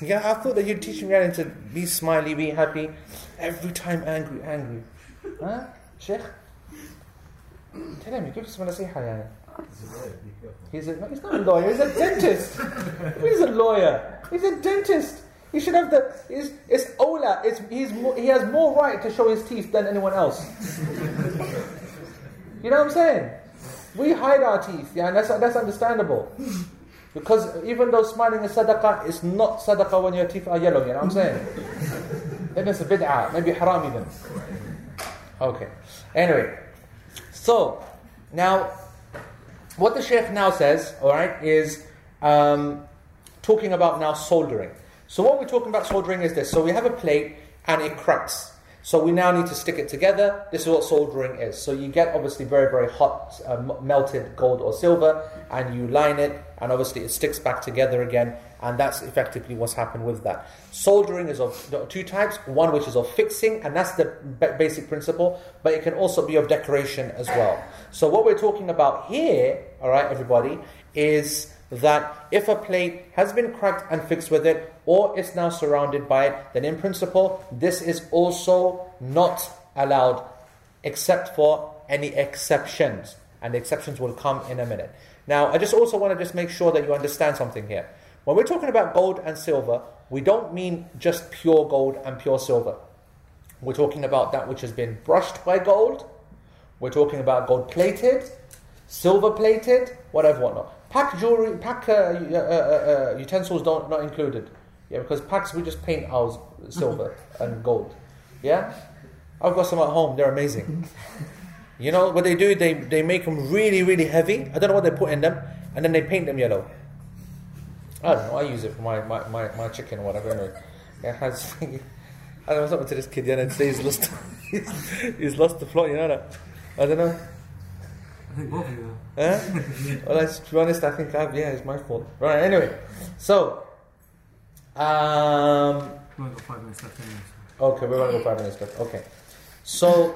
Yeah, I thought that you'd teach me how to be smiley, be happy. Every time angry, angry. Huh? Sheikh? Tell him, give us some nasiha, yani. Careful. He's a, no, he's not a lawyer, he's a dentist. he's a lawyer. He's a dentist. He should have the. It's, it's Ola. It's, he's more, he has more right to show his teeth than anyone else. you know what I'm saying? We hide our teeth, yeah, and that's, that's understandable. Because even though smiling is sadaqah, it's not sadaqah when your teeth are yellow, you know what I'm saying? then it's a bid'ah, maybe haram even. Okay. Anyway, so now what the Sheikh now says, all right, is um, talking about now soldering. So what we're talking about soldering is this. So we have a plate and it cracks. So we now need to stick it together. This is what soldering is. So you get obviously very very hot uh, melted gold or silver, and you line it, and obviously it sticks back together again. And that's effectively what's happened with that. Soldering is of two types. One which is of fixing, and that's the ba- basic principle. But it can also be of decoration as well. So what we're talking about here, all right, everybody, is that if a plate has been cracked and fixed with it, or is now surrounded by it, then in principle, this is also not allowed except for any exceptions. And the exceptions will come in a minute. Now, I just also want to just make sure that you understand something here. When we're talking about gold and silver, we don't mean just pure gold and pure silver. We're talking about that which has been brushed by gold. We're talking about gold plated, silver plated, whatever, whatnot. Pack jewelry, pack uh, uh, uh, uh, utensils don't not included. Yeah, because packs we just paint ours silver and gold. Yeah, I've got some at home. They're amazing. You know what they do? They they make them really really heavy. I don't know what they put in them, and then they paint them yellow. I don't know. I use it for my my, my, my chicken or whatever. Anyway, has. I don't know something to this kid. Yeah, and today he's lost. he's, he's lost the plot. You know that. I don't know. I think both of you. Huh? well, let's to be honest, I think I've, yeah, it's my fault. Right, anyway. So, um, We only got five minutes left anyway. so- okay, we're going to go five minutes left. Okay. So,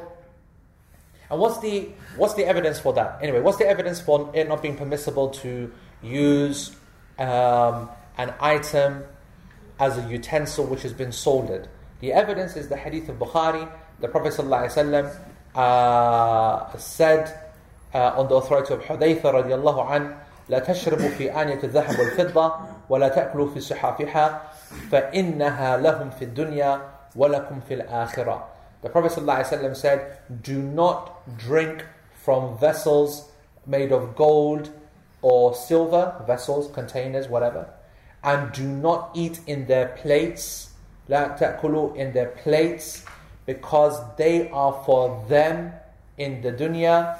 and what's the, what's the evidence for that? Anyway, what's the evidence for it not being permissible to use um, an item as a utensil which has been soldered? The evidence is the hadith of Bukhari. The Prophet ﷺ, uh, said uh, on the authority of Hudayfa radiallahu an, لا تشربوا في آنية الذهب والفضة ولا تأكلوا في صحافها فإنها لهم في الدنيا ولكم في الآخرة. The Prophet ﷺ said, Do not drink from vessels made of gold or silver, vessels, containers, whatever, and do not eat in their plates, لا تأكلوا in their plates, because they are for them in the dunya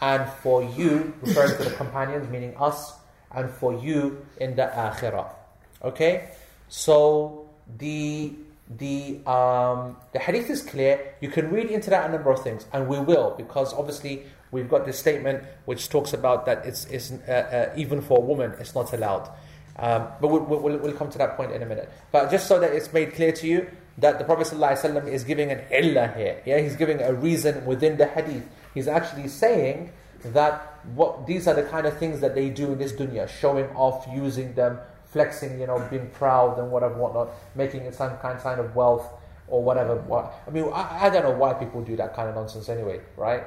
and for you, referring to the companions, meaning us, and for you in the akhirah. Okay? So the the um, the hadith is clear. You can read into that a number of things, and we will, because obviously we've got this statement which talks about that it's, it's uh, uh, even for a woman it's not allowed. Um, but we'll, we'll, we'll come to that point in a minute. But just so that it's made clear to you that the Prophet ﷺ is giving an illah here. Yeah, he's giving a reason within the hadith. He's actually saying that what these are the kind of things that they do in this dunya, showing off, using them, flexing, you know, being proud and whatever, whatnot, making it some kind sign of wealth or whatever. I mean, I, I don't know why people do that kind of nonsense anyway, right?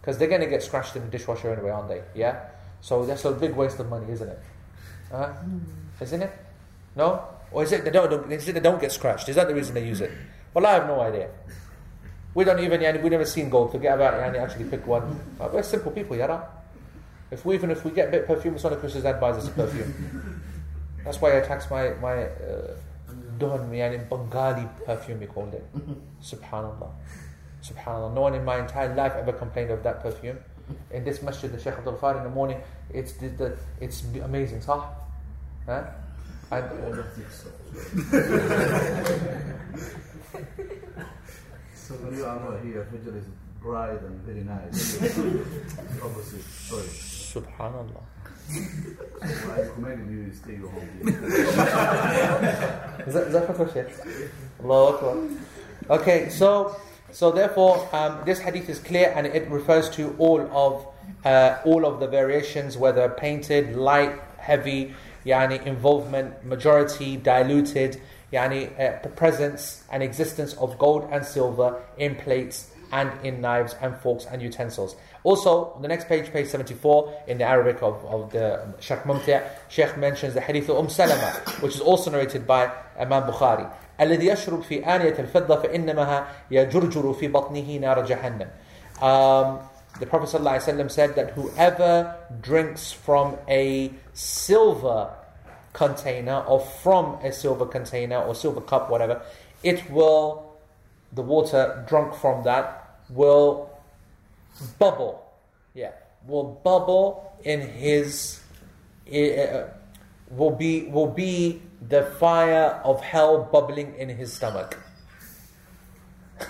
Because they're going to get scratched in the dishwasher anyway, aren't they? Yeah. So that's a big waste of money, isn't it? Huh? Hmm. Isn't it? No? Or is it they don't, don't is it they don't get scratched? Is that the reason they use it? Well, I have no idea. We don't even yani, we've never seen gold. Forget about yani, actually pick one. We're simple people, yara. If we even if we get a bit of perfume, it's one of Chris's dad buys us a perfume. That's why I tax my my uh, Duhan yani Bengali perfume he called it. Subhanallah. Subhanallah. No one in my entire life ever complained of that perfume. In this masjid, the Sheikh Abdul Far in the morning, it's the, the it's amazing, sah? Huh? And, All the thick stuff. So new armor here, Fajr is bright and very nice. Obviously, sorry. Subhanallah. so I recommend you stay home. okay, so so therefore um, this hadith is clear and it refers to all of uh, all of the variations, whether painted, light, heavy, yani involvement, majority, diluted, يعني uh, presence and existence of gold and silver in plates and in knives and forks and utensils. Also, on the next page, page 74, in the Arabic of, of the Sheikh Mumti', Sheikh mentions the hadith of Umm Salama, which is also narrated by Imam Bukhari. الذي يشرب في آنية الفضة فإنما يجرجر في بطنه نار جهنم. Um, the Prophet ﷺ said that whoever drinks from a silver container or from a silver container or silver cup, whatever, it will, the water drunk from that will bubble. Yeah, will bubble in his, uh, will be will be the fire of hell bubbling in his stomach.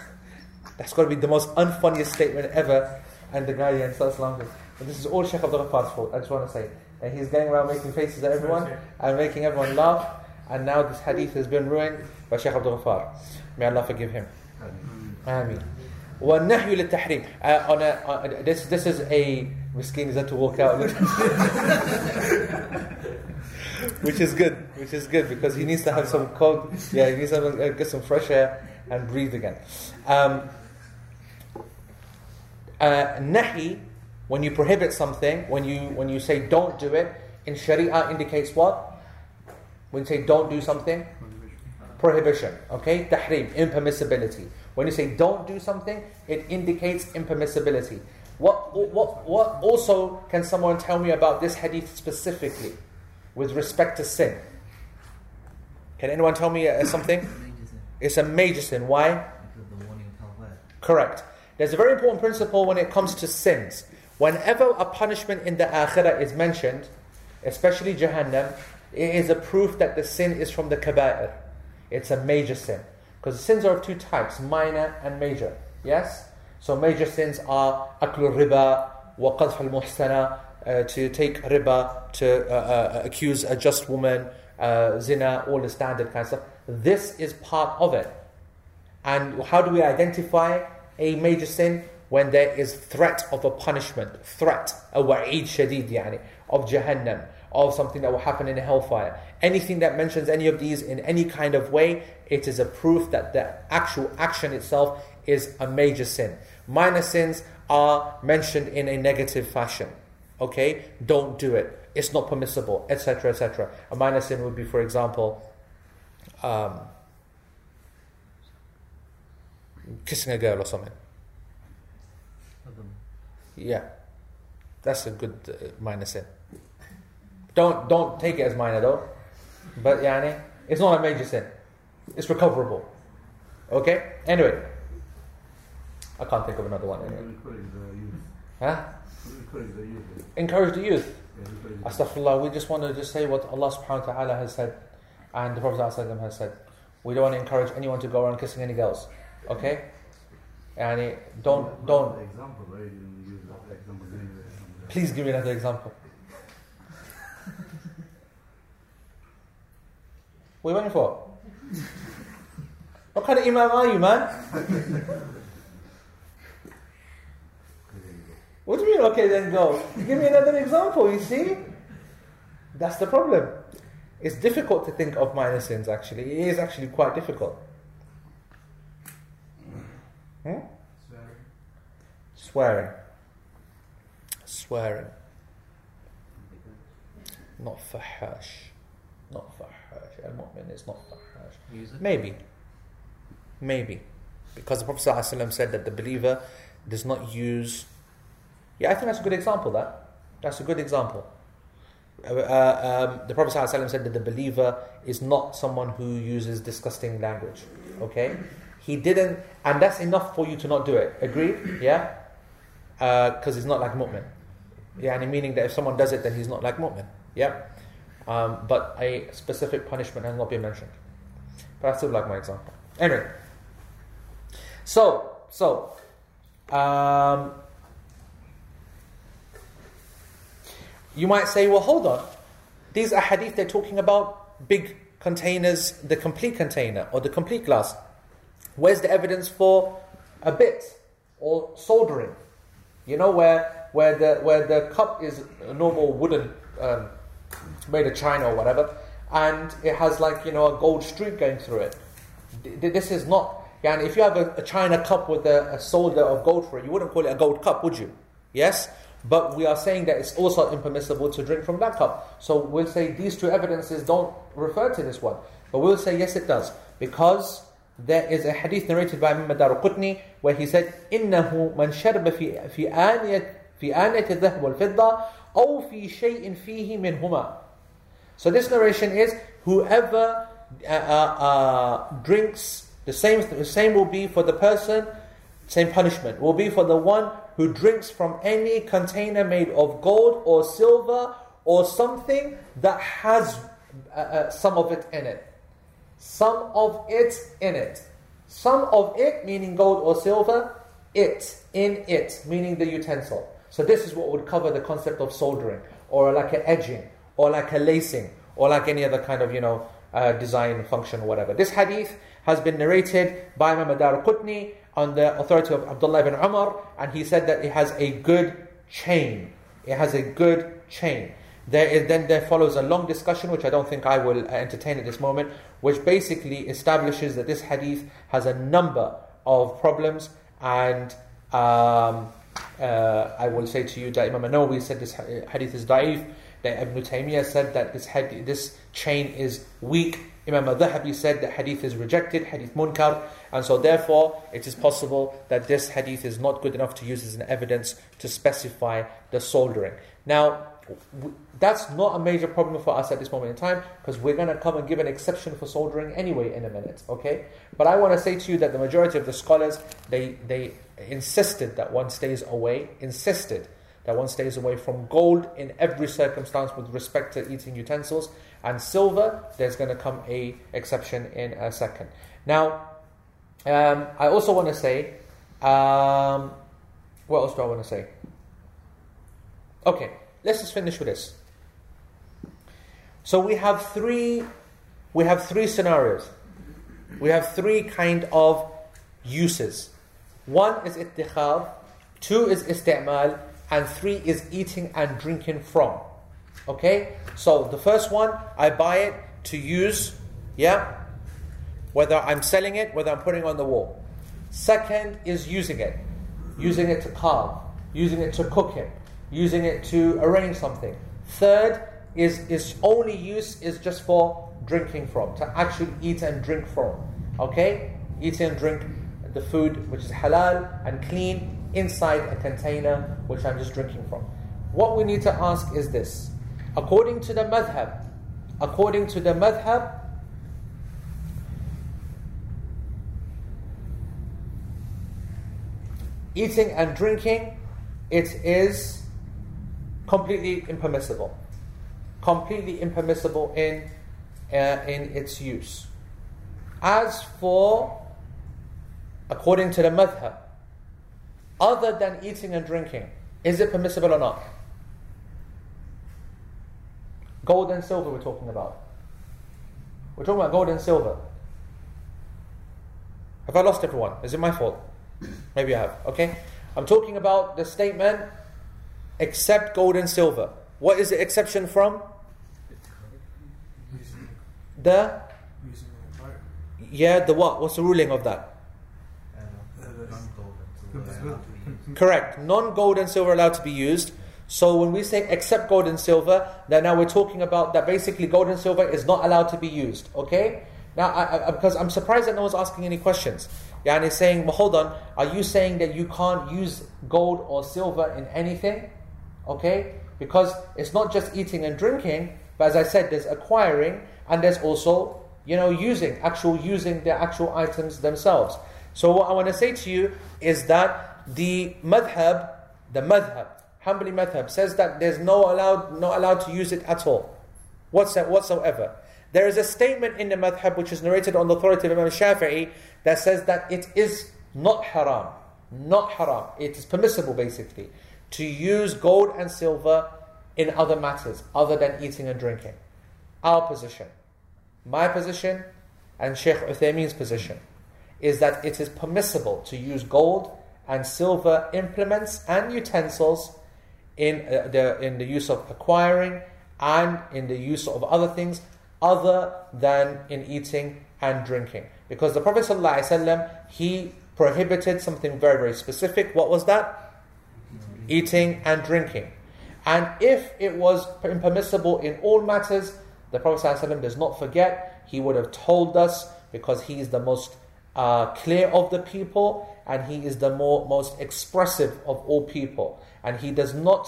That's got to be the most unfunniest statement ever. And the guy yeah, starts laughing. But this is all Sheikh Abdul Ghafar's fault. I just want to say. And he's going around making faces at everyone and making everyone laugh. And now this hadith has been ruined by Sheikh Abdul Ghaffar. May Allah forgive him. Ameen. والنهي للتحريم uh, on a, uh, this this is a miskin is that to walk out which is good which is good because he needs to have some cold yeah he needs to have, uh, get some fresh air and breathe again um, uh, nahi when you prohibit something when you when you say don't do it in sharia indicates what when you say don't do something prohibition okay tahrim impermissibility when you say don't do something, it indicates impermissibility. What, what, what also can someone tell me about this hadith specifically with respect to sin? Can anyone tell me uh, something? It's a major sin. Why? Correct. There's a very important principle when it comes to sins. Whenever a punishment in the akhirah is mentioned, especially Jahannam, it is a proof that the sin is from the kaba'ir. It's a major sin. Because sins are of two types, minor and major. Yes? So major sins are aklu riba wa al muhsana, uh, to take riba, to uh, uh, accuse a just woman, uh, zina, all the standard kind of stuff. This is part of it. And how do we identify a major sin? When there is threat of a punishment, threat, a wa'id shadid of Jahannam, of something that will happen in hellfire. Anything that mentions any of these in any kind of way, it is a proof that the actual action itself is a major sin. Minor sins are mentioned in a negative fashion. Okay? Don't do it. It's not permissible, etc., etc. A minor sin would be, for example, um, kissing a girl or something. Yeah, that's a good uh, minor sin. Don't don't take it as minor though. But yani, it's not a major sin. It's recoverable. Okay? Anyway. I can't think of another one anyway. Encourage the youth. Huh? Encourage the youth. Encourage the youth. Yeah, Astaghfirullah, we just want to just say what Allah subhanahu wa ta'ala has said and the Prophet has said. We don't want to encourage anyone to go around kissing any girls. Okay? Yani, don't don't The example, right? You use that example anyway. Please give me another example. What are you waiting for? What kind of imam are you, man? What do you mean, okay, then go? Give me another example, you see? That's the problem. It's difficult to think of minor sins, actually. It is actually quite difficult. Hmm? Swearing. Swearing. Not fahash. Not fahash. Al-mu'min is not fahash. Maybe. Maybe. Because the Prophet ﷺ said that the believer does not use. Yeah, I think that's a good example, that. That's a good example. Uh, uh, um, the Prophet ﷺ said that the believer is not someone who uses disgusting language. Okay? He didn't, and that's enough for you to not do it. Agreed? Yeah? Because he's not like mu'min. Yeah, and meaning that if someone does it, then he's not like mu'min. Yeah? Um, but a specific punishment has not been mentioned. But I still like my example. Anyway. So, so, um, you might say, well, hold on. These are hadith, they're talking about big containers, the complete container or the complete glass. Where's the evidence for a bit or soldering? You know, where, where the where the cup is a normal wooden, um, made of china or whatever, and it has like you know a gold streak going through it. D- this is not. Yeah, and if you have a, a china cup with a, a solder of gold for it, you wouldn't call it a gold cup, would you? Yes. But we are saying that it's also impermissible to drink from that cup. So we'll say these two evidences don't refer to this one. But we'll say yes, it does. Because there is a hadith narrated by Imam Daraqutni where he said, إِنَّهُ مَنْ شَرْبَ فِي, في آنية في آنية الذهب والفضة أو في شيء فيه منهما so this narration is whoever uh, uh, uh, drinks the same the same will be for the person same punishment will be for the one who drinks from any container made of gold or silver or something that has uh, uh, some of it in it some of it in it some of it meaning gold or silver it in it meaning the utensil so this is what would cover the concept of soldering or like a edging or like a lacing or like any other kind of you know uh, design function or whatever. This hadith has been narrated by Imam ad-Daraqutni on the authority of Abdullah ibn Umar and he said that it has a good chain. It has a good chain. There is, then there follows a long discussion, which I don't think I will uh, entertain at this moment, which basically establishes that this hadith has a number of problems, and um, uh, I will say to you that Imam Nawawi said this hadith is da'if, that Ibn Taymiyyah said that this hadith, this chain is weak, Imam al-Dhahabi said that hadith is rejected, hadith munkar, and so therefore it is possible that this hadith is not good enough to use as an evidence to specify the soldering. Now, that's not a major problem for us at this moment in time because we're going to come and give an exception for soldering anyway in a minute, okay? But I want to say to you that the majority of the scholars they they insisted that one stays away, insisted that one stays away from gold in every circumstance with respect to eating utensils and silver. There's going to come a exception in a second. Now, um, I also want to say, um, what else do I want to say? Okay, let's just finish with this. So we have three, we have three scenarios. We have three kind of uses. One is ittikhadh, two is isti'mal, and three is eating and drinking from. Okay? So the first one, I buy it to use, yeah? Whether I'm selling it, whether I'm putting on the wall. Second is using it. Using it to carve, using it to cook it, using it to arrange something. Third is its only use is just for drinking from, to actually eat and drink from. Okay? Eat and drink the food which is halal and clean inside a container which I'm just drinking from. What we need to ask is this. According to the madhab, according to the madhab, eating and drinking, it is completely impermissible. Completely impermissible in, uh, in its use. As for, according to the madhab, other than eating and drinking, is it permissible or not? Gold and silver, we're talking about. We're talking about gold and silver. Have I lost everyone? Is it my fault? Maybe I have. Okay? I'm talking about the statement except gold and silver. What is the exception from? The using the fire. yeah, the what? What's the ruling of that? Uh, the- Correct. Non gold and silver allowed to be used. So when we say except gold and silver, then now we're talking about that basically gold and silver is not allowed to be used. Okay? Now, I, I, because I'm surprised that no one's asking any questions. Yeah, and he's saying, well, hold on, are you saying that you can't use gold or silver in anything? Okay? Because it's not just eating and drinking, but as I said, there's acquiring and there's also, you know, using, actual using the actual items themselves. So what I want to say to you is that the madhab, the madhab, Hanbali madhab says that there's no allowed, not allowed to use it at all, whatso- whatsoever. There is a statement in the madhab which is narrated on the authority of Imam Shafi'i that says that it is not haram, not haram. It is permissible basically to use gold and silver in other matters other than eating and drinking. Our position, my position, and Sheikh Uthaymeen's position is that it is permissible to use gold and silver implements and utensils in uh, the in the use of acquiring and in the use of other things other than in eating and drinking. Because the Prophet ﷺ, he prohibited something very, very specific. What was that? Eating and drinking. And if it was impermissible in all matters, the Prophet ﷺ does not forget. He would have told us because he is the most uh, clear of the people and he is the more, most expressive of all people. And he does not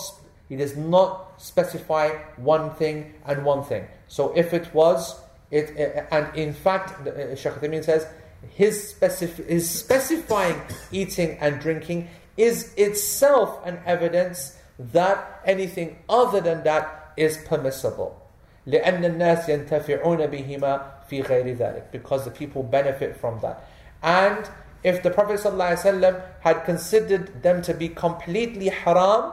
he does not specify one thing and one thing. So if it was, it, and in fact, uh, Shaykh Uthaymeen says, his, specif- his specifying eating and drinking is itself an evidence that anything other than that is permissible. لأن الناس ينتفعون بهما في غير ذلك because the people benefit from that. And if the Prophet ﷺ had considered them to be completely haram,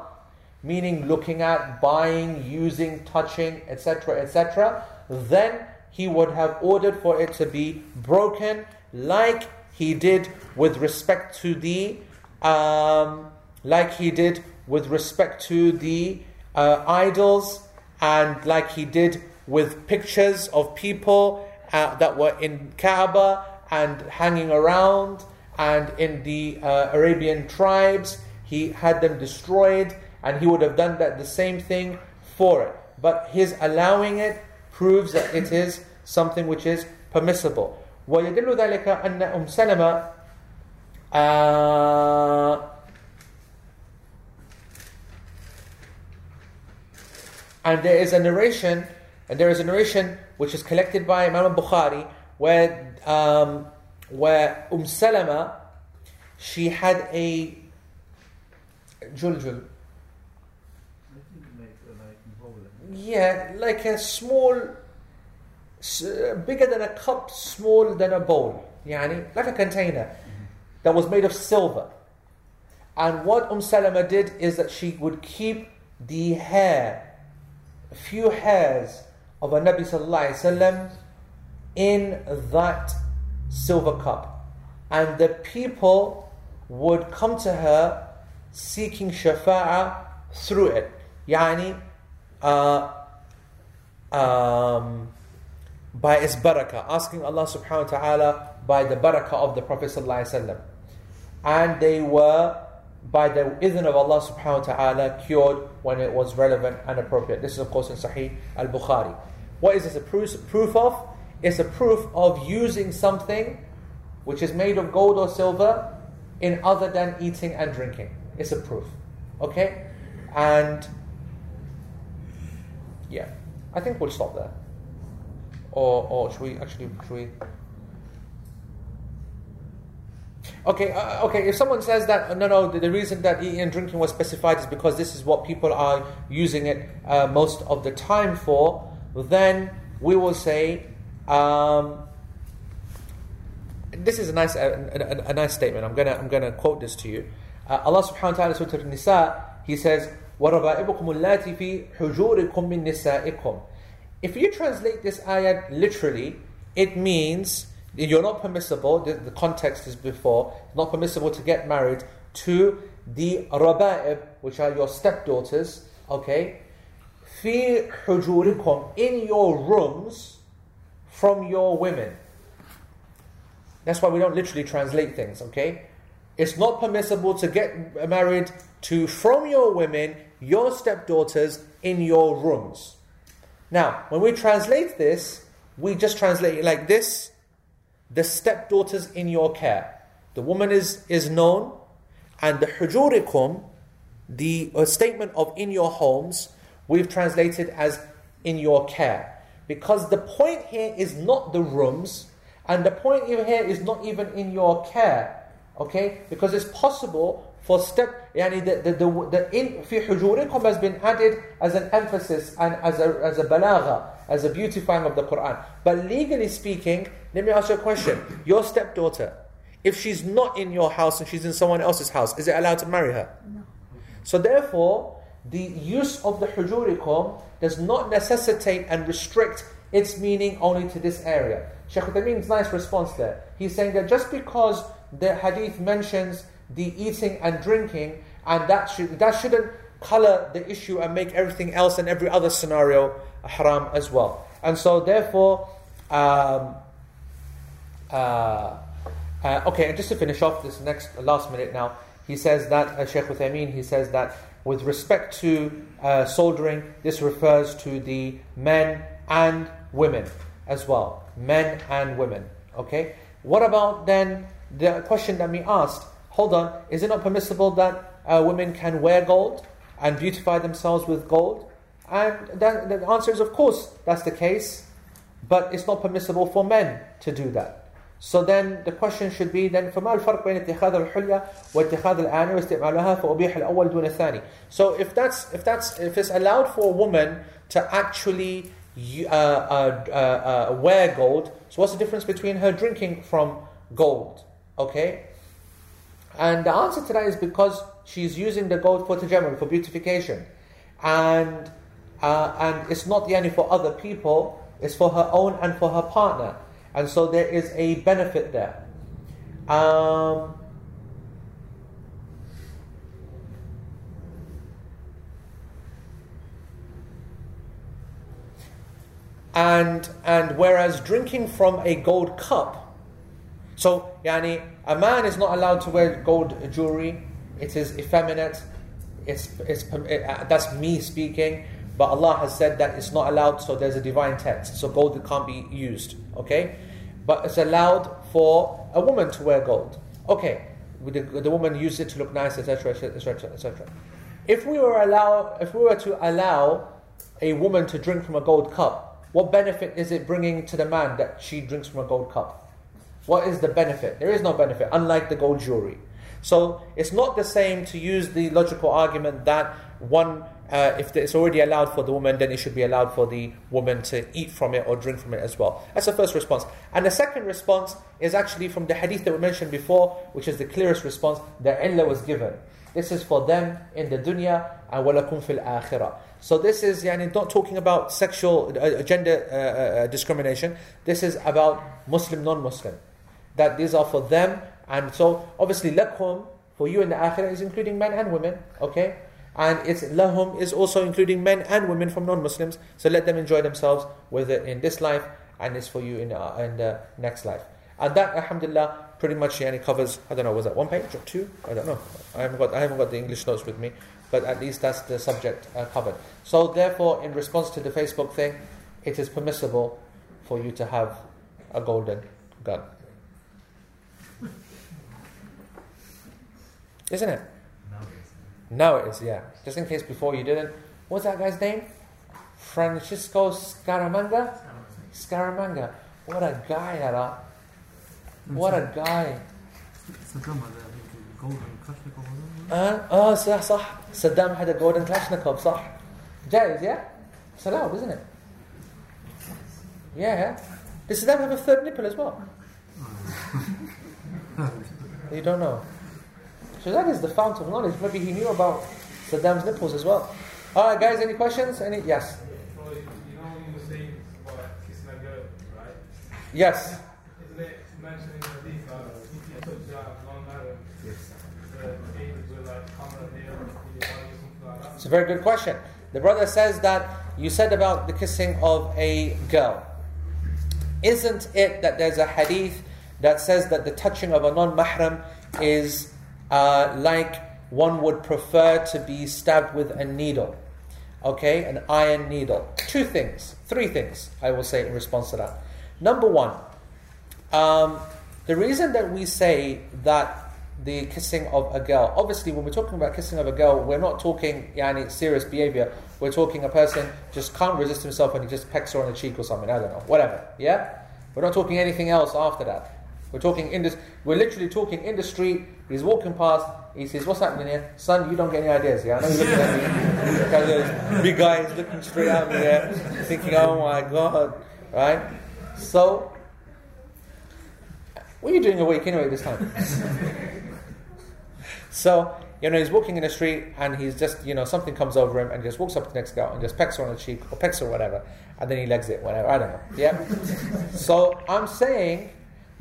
meaning looking at, buying, using, touching, etc., etc., then he would have ordered for it to be broken, like he did with respect to the, um, like he did with respect to the uh, idols, and like he did with pictures of people uh, that were in Kaaba and hanging around, and in the uh, Arabian tribes, he had them destroyed and he would have done that the same thing for it. But his allowing it proves that it is something which is permissible. ويدل ذلك أن أم سلمة uh, and there is a narration and there is a narration which is collected by Imam Bukhari where um, where Umm Salama she had a juljul Yeah, like a small, bigger than a cup, smaller than a bowl. Yani, like a container that was made of silver. And what Umm Salama did is that she would keep the hair, a few hairs of a Nabi Sallallahu Alaihi Wasallam in that silver cup. And the people would come to her seeking shafa'ah through it. Yani, uh, um, by its barakah, asking Allah subhanahu wa ta'ala by the barakah of the Prophet sallallahu And they were, by the idhn of Allah subhanahu wa ta'ala, cured when it was relevant and appropriate. This is of course in Sahih al-Bukhari. What is this a proof of? It's a proof of using something which is made of gold or silver in other than eating and drinking. It's a proof. Okay? And yeah. I think we'll stop there. Or, or should we actually, should we? Okay, uh, okay. If someone says that no, no, the, the, reason that eating and drinking was specified is because this is what people are using it uh, most of the time for, then we will say um, this is a nice, a, a, a, nice statement. I'm gonna, I'm gonna quote this to you. Uh, Allah Subhanahu wa Taala, Surah An-Nisa, He says, وَرَبَائِبُكُمُ اللَّاتِ فِي حُجُورِكُم مِّن نِسَائِكُم If you translate this ayat literally, it means you're not permissible, the, the context is before, not permissible to get married to the raba'ib, which are your stepdaughters, okay? fi حُجُورِكُم In your rooms from your women. That's why we don't literally translate things, okay? It's not permissible to get married to from your women your stepdaughters in your rooms. Now, when we translate this, we just translate it like this the stepdaughters in your care. The woman is, is known, and the hujurikum, the uh, statement of in your homes, we've translated as in your care. Because the point here is not the rooms, and the point here is not even in your care. Okay? Because it's possible for step, yani the, the, the, the in fi hujurikum has been added as an emphasis and as a, as a balagha, as a beautifying of the Quran. But legally speaking, let me ask you a question. Your stepdaughter, if she's not in your house and she's in someone else's house, is it allowed to marry her? No. So therefore, the use of the hujurikum does not necessitate and restrict its meaning only to this area. Shaykh Uthaymeen's nice response there. He's saying that just because the hadith mentions the eating and drinking, and that should that shouldn't color the issue and make everything else and every other scenario haram as well. And so, therefore, um, uh, uh, okay, and just to finish off this next last minute now, he says that uh, Sheikh Uthaymeen, he says that with respect to uh, soldering, this refers to the men and women as well, men and women. Okay, what about then the question that we asked? Hold on, is it not permissible that uh, women can wear gold and beautify themselves with gold? And that, the answer is, of course, that's the case, but it's not permissible for men to do that. So then the question should be then فما الفرق بين اتخاذ الحلية واتخاذ الآنية واستعمالها فأبيح الأول دون الثاني. So if that's if that's if it's allowed for a woman to actually uh, uh, uh, uh, wear gold, so what's the difference between her drinking from gold? Okay, and the answer to that is because she's using the gold for tajammul, for beautification, and uh, and it's not yani for other people, it's for her own and for her partner. And so there is a benefit there. Um, and and whereas drinking from a gold cup, so yani a man is not allowed to wear gold jewelry. It is effeminate. It's, it's it, uh, that's me speaking. But Allah has said that it's not allowed, so there's a divine text. So gold can't be used. Okay? But it's allowed for a woman to wear gold. Okay. The, the woman used it to look nice, etc., etc., etc. If we were allow, if we were to allow a woman to drink from a gold cup, what benefit is it bringing to the man that she drinks from a gold cup? What is the benefit? There is no benefit, unlike the gold jewelry. So it's not the same to use the logical argument that one uh, if it's already allowed for the woman, then it should be allowed for the woman to eat from it or drink from it as well. That's the first response. And the second response is actually from the hadith that we mentioned before, which is the clearest response. The illah was given. This is for them in the dunya and walakum fil akhirah. So this is yani, not talking about sexual uh, gender uh, uh, discrimination. This is about Muslim, non-Muslim. That these are for them. And so obviously lakum for you in the akhirah is including men and women. Okay. And it's lahum is also including men and women from non-Muslims. So let them enjoy themselves with it in this life, and it's for you in, uh, in the next life. And that, alhamdulillah, pretty much yani, covers. I don't know, was that one page or two? I don't know. I haven't got I haven't got the English notes with me, but at least that's the subject uh, covered. So therefore, in response to the Facebook thing, it is permissible for you to have a golden gun, isn't it? Now it is, yeah. Just in case before you didn't. What's that guy's name? Francisco Scaramanga? Scaramanga. What a guy, that uh. What a guy. Uh, oh, صح صح Saddam had a golden Kalashnikov صح جائز yeah it's allowed isn't it yeah yeah did Saddam have a third nipple as well you don't know so that is the fount of knowledge. Maybe he knew about Saddam's nipples as well. All right, guys, any questions? Any? Yes. Yes. It's a very good question. The brother says that you said about the kissing of a girl. Isn't it that there's a hadith that says that the touching of a non-mahram is uh, like one would prefer to be stabbed with a needle. Okay, an iron needle. Two things, three things, I will say in response to that. Number one, um, the reason that we say that the kissing of a girl, obviously, when we're talking about kissing of a girl, we're not talking yani, serious behavior. We're talking a person just can't resist himself and he just pecks her on the cheek or something. I don't know, whatever. Yeah, we're not talking anything else after that. We're talking in this. We're literally talking in the street. He's walking past. He says, "What's happening here, son? You don't get any ideas. Yeah, I know you're looking at me. big guy is looking straight at me there, thinking, "Oh my God!" Right? So, what are you doing awake anyway this time? so, you know, he's walking in the street and he's just, you know, something comes over him and he just walks up to the next girl and just pecks her on the cheek or pecks her whatever, and then he legs it, whatever. I don't know. Yeah. so I'm saying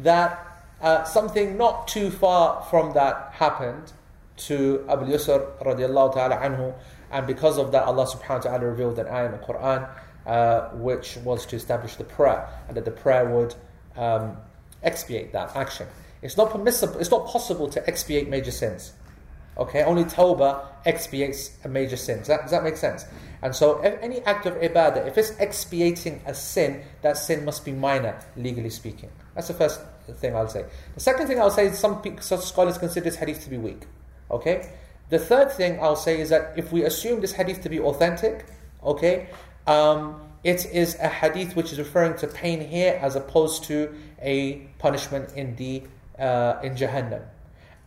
that uh, something not too far from that happened to Abu Yusr radiallahu ta'ala anhu And because of that, Allah subhanahu wa ta'ala revealed an ayah in the Quran uh, which was to establish the prayer and that the prayer would um, expiate that action. It's not permissible, it's not possible to expiate major sins. Okay, only tawbah expiates a major sin. Does that, does that make sense? And so, any act of ibadah, if it's expiating a sin, that sin must be minor, legally speaking. That's the first thing I'll say. The second thing I'll say is some, scholars consider this hadith to be weak. Okay? The third thing I'll say is that if we assume this hadith to be authentic, okay, um, it is a hadith which is referring to pain here as opposed to a punishment in the uh, in Jahannam.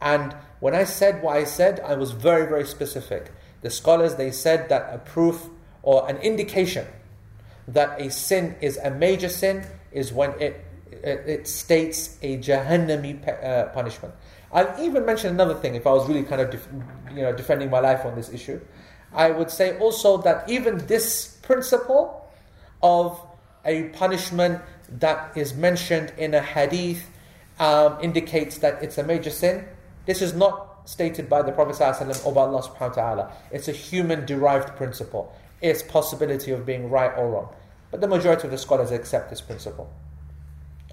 And when I said what I said, I was very, very specific. The scholars they said that a proof or an indication that a sin is a major sin is when it it, it states a Jahannami uh, punishment. I'll even mention another thing if I was really kind of def- you know defending my life on this issue. I would say also that even this principle of a punishment that is mentioned in a hadith um, indicates that it's a major sin. This is not stated by the Prophet ﷺ or by Allah subhanahu wa ta'ala. It's a human derived principle. It's possibility of being right or wrong. But the majority of the scholars accept this principle.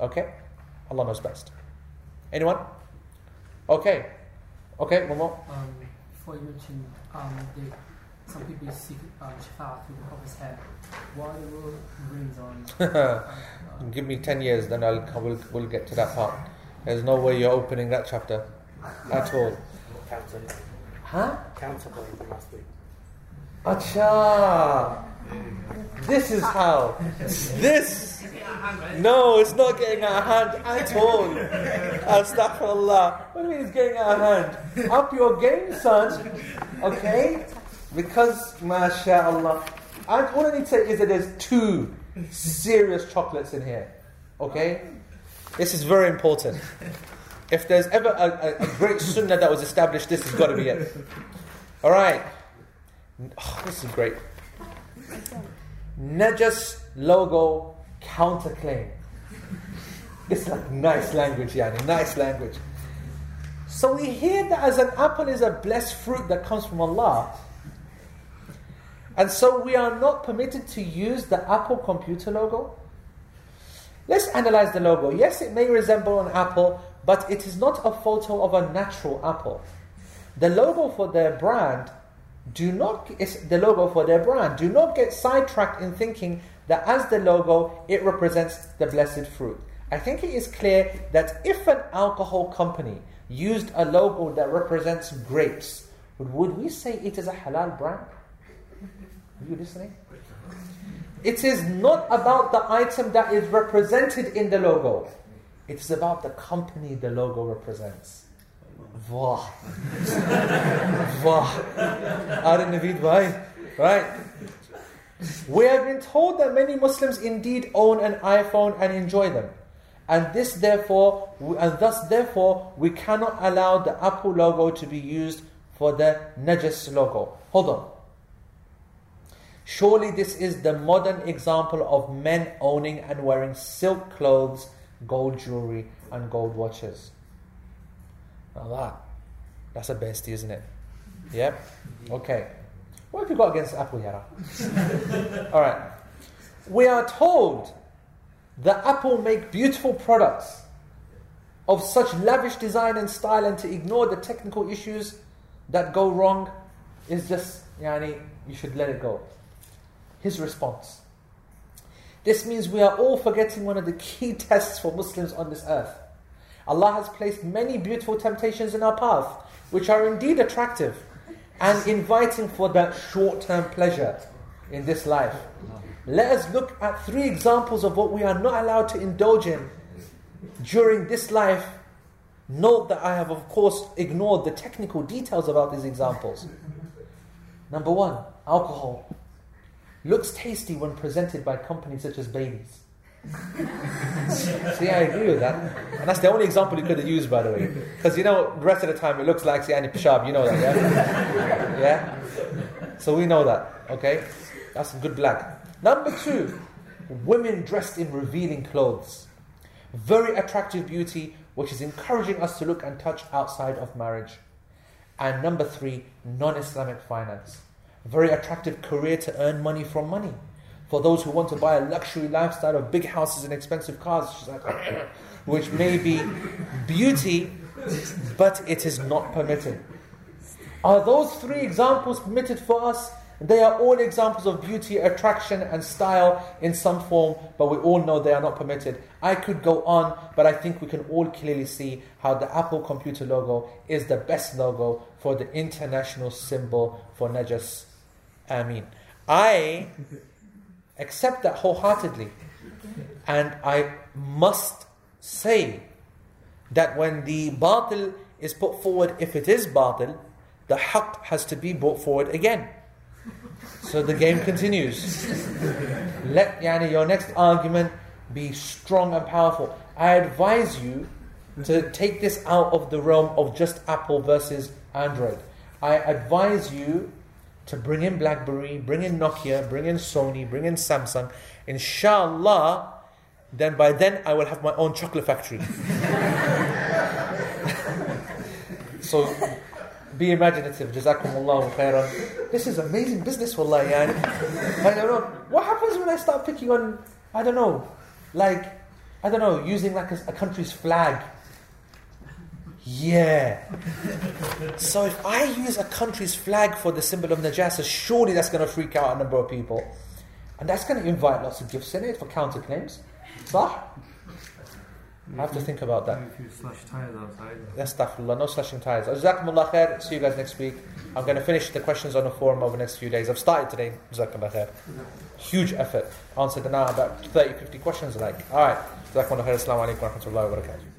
Okay? Allah knows best. Anyone? Okay. Okay, one more. Um, before you mentioned um, the, some people seek um, shafa'a through the Prophet's hair. Why are the rings on? um, uh, Give me 10 years, then I'll, we'll, we'll get to that part. There's no way you're opening that chapter at all. Council, Huh? council point from last week. Acha! This is how. This. No, it's not getting out of hand at all. Astaghfirullah. What do you mean it's getting out of hand? Up your game, son. Okay? Because, mashallah. And all I need to say is that there's two serious chocolates in here. Okay? This is very important. If there's ever a, a, a great sunnah that was established, this has got to be it. Alright. Oh, this is great. Najas logo counterclaim. It's like nice language, Yani. Nice language. So we hear that as an apple is a blessed fruit that comes from Allah. And so we are not permitted to use the Apple computer logo. Let's analyze the logo. Yes, it may resemble an apple, but it is not a photo of a natural apple. The logo for their brand do not the logo for their brand. Do not get sidetracked in thinking that as the logo it represents the blessed fruit. I think it is clear that if an alcohol company used a logo that represents grapes, would we say it is a halal brand? Are you listening? It is not about the item that is represented in the logo. It's about the company the logo represents. Wah. Wah. Aaron Naveed bhai. Right. We have been told that many Muslims indeed own an iPhone and enjoy them. And this therefore and thus therefore we cannot allow the Apple logo to be used for the Najas logo. Hold on. Surely this is the modern example of men owning and wearing silk clothes, gold jewelry, and gold watches. Now that, that's a bestie, isn't it? Yep. Okay. What have you got against Apple, Yara? All right. We are told that Apple make beautiful products of such lavish design and style, and to ignore the technical issues that go wrong is just, yani, you should let it go. His response. This means we are all forgetting one of the key tests for Muslims on this earth. Allah has placed many beautiful temptations in our path, which are indeed attractive and inviting for that short term pleasure in this life. Let us look at three examples of what we are not allowed to indulge in during this life. Note that I have, of course, ignored the technical details about these examples. Number one, alcohol. Looks tasty when presented by companies such as Babies. See, I agree with that. And that's the only example you could have used, by the way. Because you know, the rest of the time it looks like Siani Pishab, you know that, yeah? yeah? So we know that, okay? That's good black. Number two, women dressed in revealing clothes. Very attractive beauty, which is encouraging us to look and touch outside of marriage. And number three, non Islamic finance. very attractive career to earn money from money. For those who want to buy a luxury lifestyle of big houses and expensive cars, like, which may be beauty, but it is not permitted. Are those three examples permitted for us? They are all examples of beauty, attraction, and style in some form, but we all know they are not permitted. I could go on, but I think we can all clearly see how the Apple computer logo is the best logo for the international symbol for Najas. Ameen. I accept that wholeheartedly. And I must say that when the batil is put forward, if it is batil, the haqq has to be brought forward again. So the game continues. Let yani, your next argument be strong and powerful. I advise you to take this out of the realm of just Apple versus Android. I advise you to bring in BlackBerry, bring in Nokia, bring in Sony, bring in Samsung. Inshallah, then by then I will have my own chocolate factory. so be imaginative. Jazakumullahu khairan. This is amazing business, wallah. Yani. I don't know. What happens when I start picking on, I don't know, like, I don't know, using like a, a country's flag? Yeah. So if I use a country's flag for the symbol of najasa, surely that's going to freak out a number of people. And that's going to invite lots of gifts in it for counterclaims. Sah? I have to think about that. If you slash tires outside. Astaghfirullah, no slashing tires. Jazakumullah khair. See you guys next week. I'm going to finish the questions on the forum over the next few days. I've started today. Jazakumullah khair. Huge effort. Answered now about 30, 50 questions like. Alright. Jazakumullah khair. Assalamu alaikum wa rahmatullahi wa barakatuh.